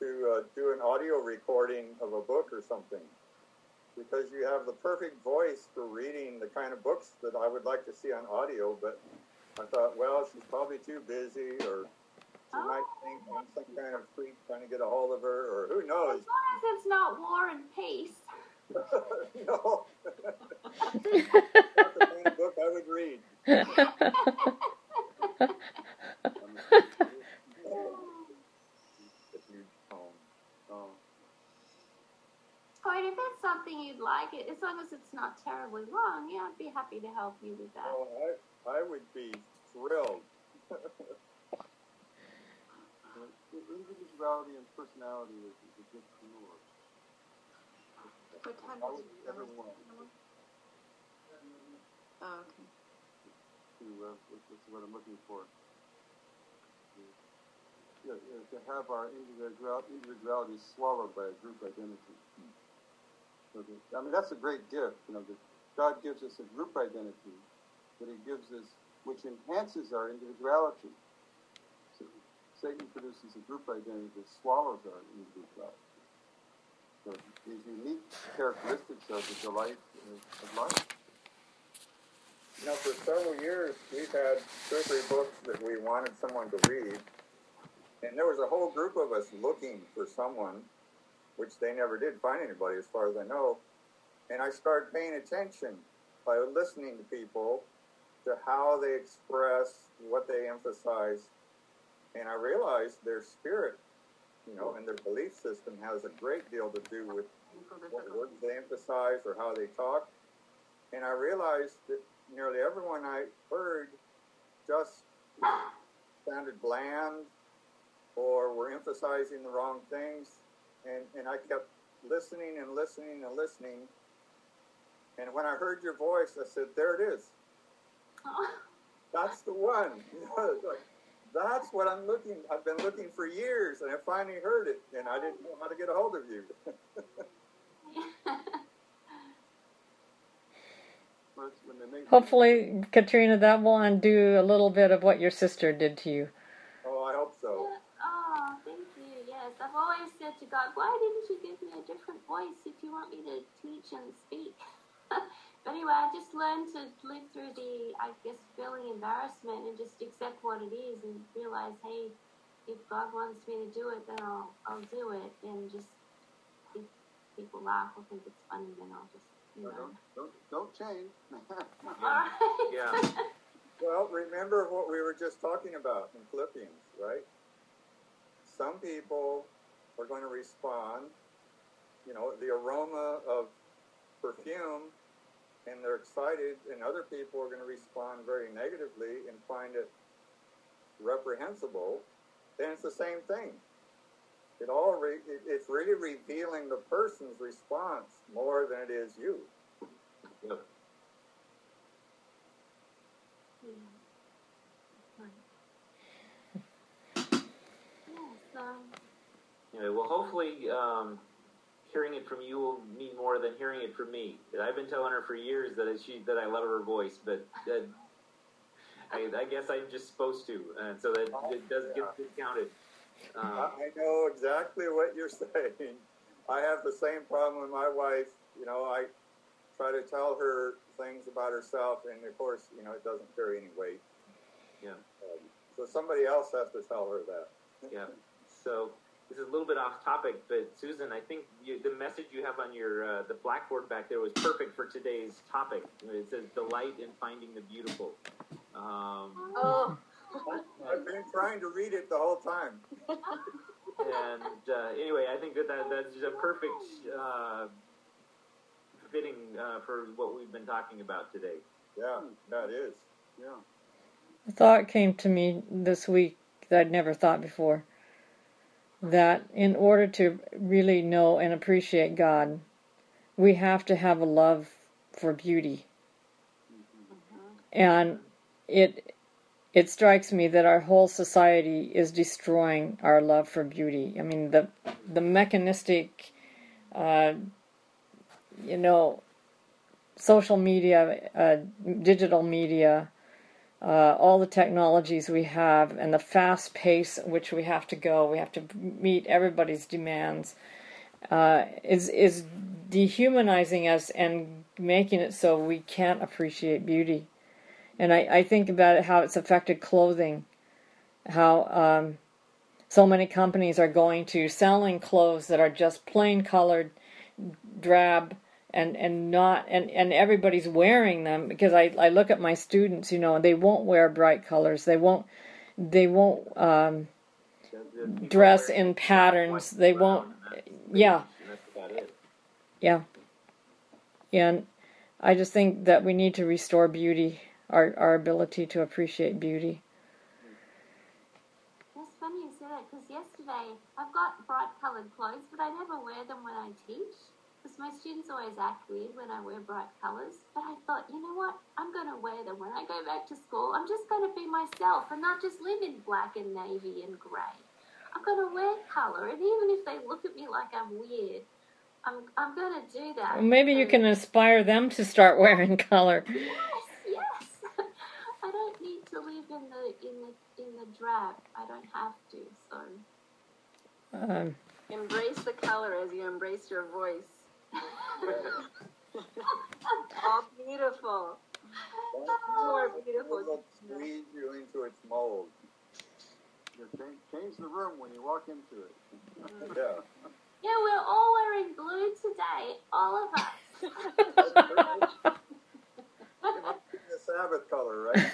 to uh, do an audio recording of a book or something because you have the perfect voice for reading the kind of books that I would like to see on audio. But I thought, well, she's probably too busy, or she Oh. might think I'm some kind of freak trying to get a hold of her, or who knows. As long as it's not War and Peace. no, That's the kind of book I would read. If you, um, Oh, I mean, if that's something you'd like, it as long as it's not terribly long, yeah, I'd be happy to help you with that. Oh, I, I would be thrilled. individuality and personality is, is a gift from the What time I is it? Oh, okay. to, uh, this this is what I'm looking for. Yeah, yeah, to have our individuality swallowed by a group identity. That, I mean, that's a great gift, you know, that God gives us a group identity, but He gives us, which enhances our individuality. So Satan produces a group identity that swallows our individuality. So these unique characteristics of the delight of, of life. You know, for several years, we've had two or three books that we wanted someone to read, and there was a whole group of us looking for someone, which they never did find anybody, as far as I know. And I started paying attention by listening to people, to how they express, what they emphasize, and I realized their spirit, you know, and their belief system has a great deal to do with what words they emphasize or how they talk. And I realized that nearly everyone I heard just sounded bland or were emphasizing the wrong things. And, and I kept listening and listening and listening. And when I heard your voice, I said, There it is. That's the one. You know, it's like, that's what I'm looking. I've been looking for years, and I finally heard it, and I didn't know how to get a hold of you. When it's- when they make- Hopefully, Katrina, that will undo a little bit of what your sister did to you. oh, I hope so. Oh, thank you. Yes, I've always said to God, why didn't you give me a different voice if you want me to teach and speak? but anyway, I just learned to live through the, I guess, feeling embarrassment and just accept what it is and realize, hey, if God wants me to do it, then I'll, I'll do it. And just if people laugh or think it's funny, then I'll just, you No, know. don't, don't, don't change. All right. Yeah. Well, remember what we were just talking about in Philippians, right? Some people are going to respond, you know, the aroma of perfume, and they're excited, and other people are going to respond very negatively and find it reprehensible. Then it's the same thing. It all re- it's really revealing the person's response more than it is you. Yep. Yes, um, Anyway, well, hopefully, um, hearing it from you will mean more than hearing it from me. I've been telling her for years that she that I love her voice, but I, I guess I'm just supposed to, and so that it does get discounted. I Um, I know exactly what you're saying. I have the same problem with my wife. You know, I try to tell her things about herself, and of course, you know, it doesn't carry any weight. Yeah. Um, so somebody else has to tell her that. yeah. So this is a little bit off topic, but Susan, I think you, the message you have on your uh, the blackboard back there was perfect for today's topic. It says delight in finding the beautiful. Um, Oh, I've been trying to read it the whole time. and uh, anyway, I think that, that that's a perfect uh, fitting uh, for what we've been talking about today. Yeah, that is. Yeah. A thought came to me this week that I'd never thought before. That in order to really know and appreciate God, we have to have a love for beauty. And it it strikes me that our whole society is destroying our love for beauty. I mean the the mechanistic uh, you know social media, uh, digital media, uh, all the technologies we have and the fast pace at which we have to go, we have to meet everybody's demands, uh, is is dehumanizing us and making it so we can't appreciate beauty. And I, I think about it how it's affected clothing, how um, so many companies are going to selling clothes that are just plain colored, drab, and and not and and everybody's wearing them because I I look at my students, you know, they won't wear bright colors. They won't they won't um, dress in patterns. They won't. Yeah. That's. Yeah. And I just think that we need to restore beauty, our our ability to appreciate beauty. It's funny you say because yesterday I've got bright coloured clothes, but I never wear them when I teach. Because my students always act weird when I wear bright colours. But I thought, you know what? I'm going to wear them when I go back to school. I'm just going to be myself and not just live in black and navy and grey. I'm going to wear colour, and even if they look at me like I'm weird, I'm I'm going to do that. Maybe you can inspire them to start wearing color. Yes, yes. I don't need to live in the in the in the drab. I don't have to. So Um, Embrace the color as you embrace your voice. All beautiful. You are beautiful. will squeeze you into its mold. You change, change the room when you walk into it. Mm. Yeah. yeah, we're all wearing blue today, all of us. the Sabbath color, right?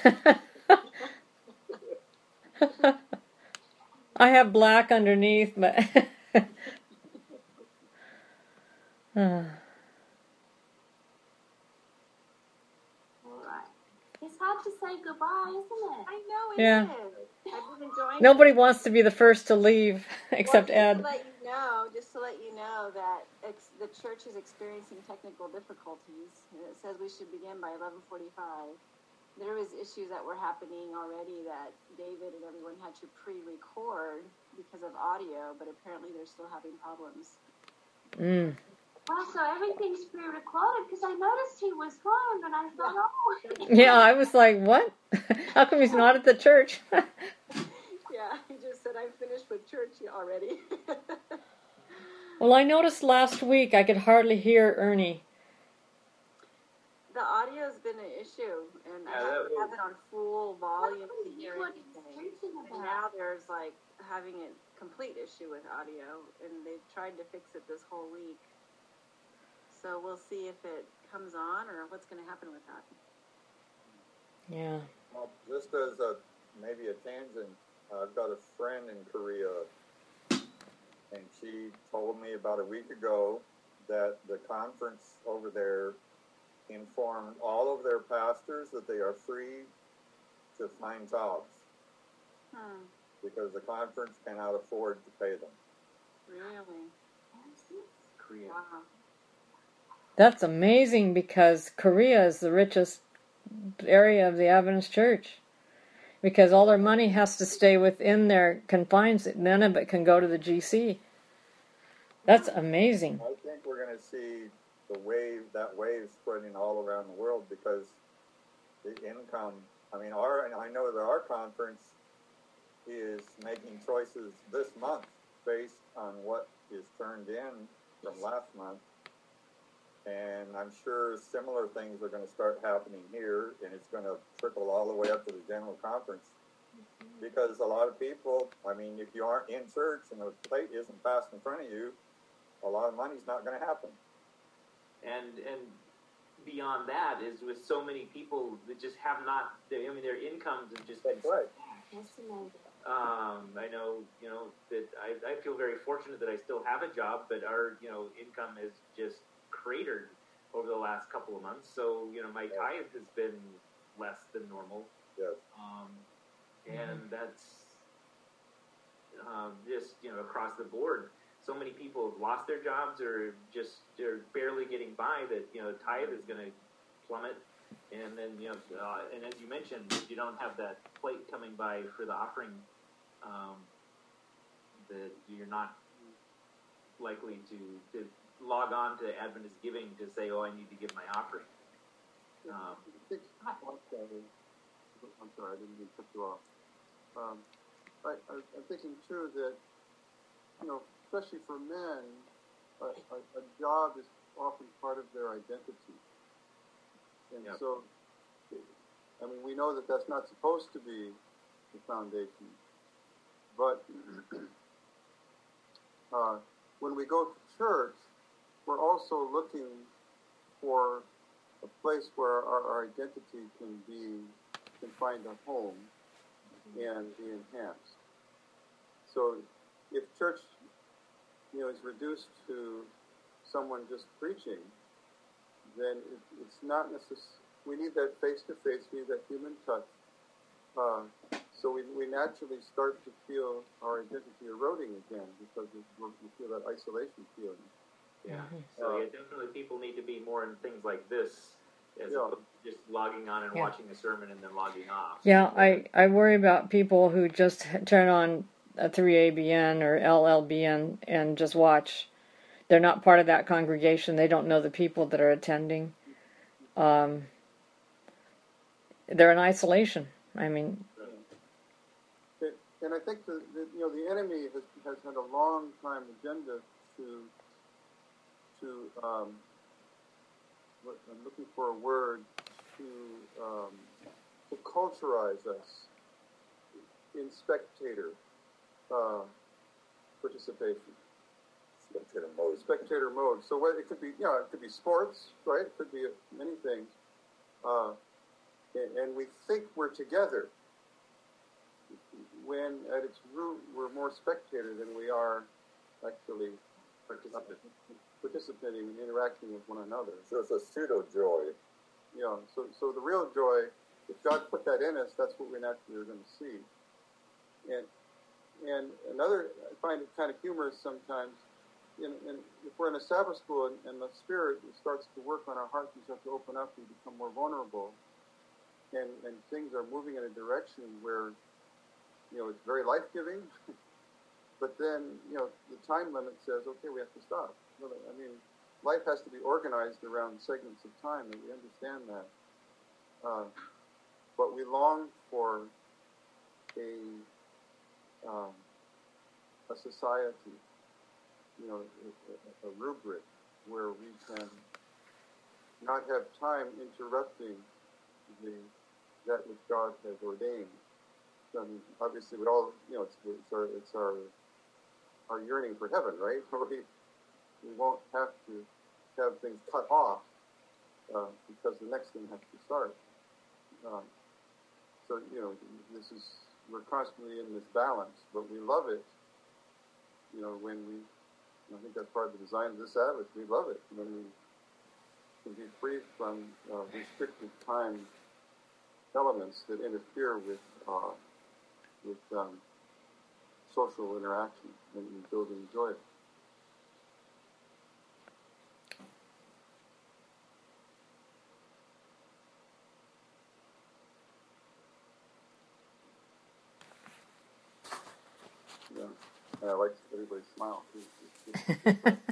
I have black underneath, but Uh. It's hard to say goodbye, isn't it? I know it Yeah. is. I've been enjoying nobody wants to be the first to leave except well, just Ed. To let you know, just to let you know that ex- the church is experiencing technical difficulties. It says we should begin by 11:45. There was issues that were happening already that David and everyone had to pre-record because of audio, but apparently they're still having problems. Mm. Wow, so everything's pre-recorded because I noticed he was home, and I thought, oh. Yeah, I was like, what? How come he's not at the church? Yeah, he just said I'm finished with church already. well, I noticed last week I could hardly hear Ernie. the audio's been an issue, and Yeah, I have, was- have it on full volume to hear anything. And now there's like having a complete issue with audio, and they've tried to fix it this whole week. So we'll see if it comes on or what's going to happen with that. Yeah. Well, just as a maybe a tangent, I've got a friend in Korea, and she told me about a week ago that the conference over there informed all of their pastors that they are free to find jobs Hmm. because the conference cannot afford to pay them. Really? Korea. Wow. That's amazing because Korea is the richest area of the Adventist church. Because all their money has to stay within their confines, none of it can go to the GC. That's amazing. I think we're going to see the wave, that wave spreading all around the world because the income. I mean, our I know that our conference is making choices this month based on what is turned in from last month, and I'm sure similar things are going to start happening here, and it's going to trickle all the way up to the general conference. Because a lot of people, I mean, if you aren't in church and the plate isn't passed in front of you, a lot of money's not going to happen. and and beyond that is with so many people that just have not. I mean, their incomes have just been. That's right. Um, I know, you know, that I, I feel very fortunate that I still have a job, but our, you know, income is just cratered over the last couple of months. So, you know, my Yeah. tithe has been less than normal. Yes. Um, and that's um, just you know across the board. So many people have lost their jobs or just they're barely getting by. That you know tithe is going to plummet, and then you know, uh, and as you mentioned, you don't have that plate coming by for the offering, um, that you're not likely to, to log on to Adventist Giving to say, "Oh, I need to give my offering." Um, Six months ago, I'm sorry, I didn't mean to cut you off. Um, I, I, I'm thinking too that, you know, especially for men, a, a, a job is often part of their identity. And Yep. so, I mean, we know that that's not supposed to be the foundation. But uh, when we go to church, we're also looking for a place where our, our identity can be can find a home and be enhanced. So if church you know is reduced to someone just preaching, then it, it's not necessary. We need that face to face. We need that human touch. Uh, so we, we naturally start to feel our identity eroding again because we, we feel that isolation feeling. Yeah. So yeah, definitely people need to be more in things like this as Yeah. opposed to just logging on and Yeah. watching a sermon and then logging off. Yeah, I, I worry about people who just turn on a 3ABN or LLBN and just watch. They're not part of that congregation. They don't know the people that are attending. Um, they're in isolation. I mean, And I think the, the you know the enemy has, has had a long time agenda to to um, what, I'm looking for a word to um, to culturalize us in spectator uh, participation. Spectator mode. spectator mode. So what it could be, you know, it could be sports, right? It could be many things. Uh, and, and we think we're together when at its root we're more spectator than we are actually Participant. Participating and interacting with one another. So it's a pseudo joy. You know, so so the real joy, if God put that in us, that's what we naturally are going to see. And and another, I find it kind of humorous sometimes. In, in, if we're in a Sabbath school and, and the Spirit starts to work on our hearts, we start to open up and become more vulnerable, and and things are moving in a direction where, you know, it's very life giving. but then, you know, the time limit says, okay, we have to stop. Well, I mean, life has to be organized around segments of time, and we understand that. Uh, but we long for a um, a society, you know, a, a rubric where we can not have time interrupting the that which God has ordained. I mean, obviously, we all, you know, it's, it's our it's our our yearning for heaven, right? We we won't have to have things cut off uh, because the next thing has to start. Um, so you know, this is we're constantly in this balance, but we love it. You know, when we, I think that's part of the design of this Sabbath. We love it when we can be free from uh, restricted time elements that interfere with uh, with um, social interaction and building joy. And I like everybody's smile. too.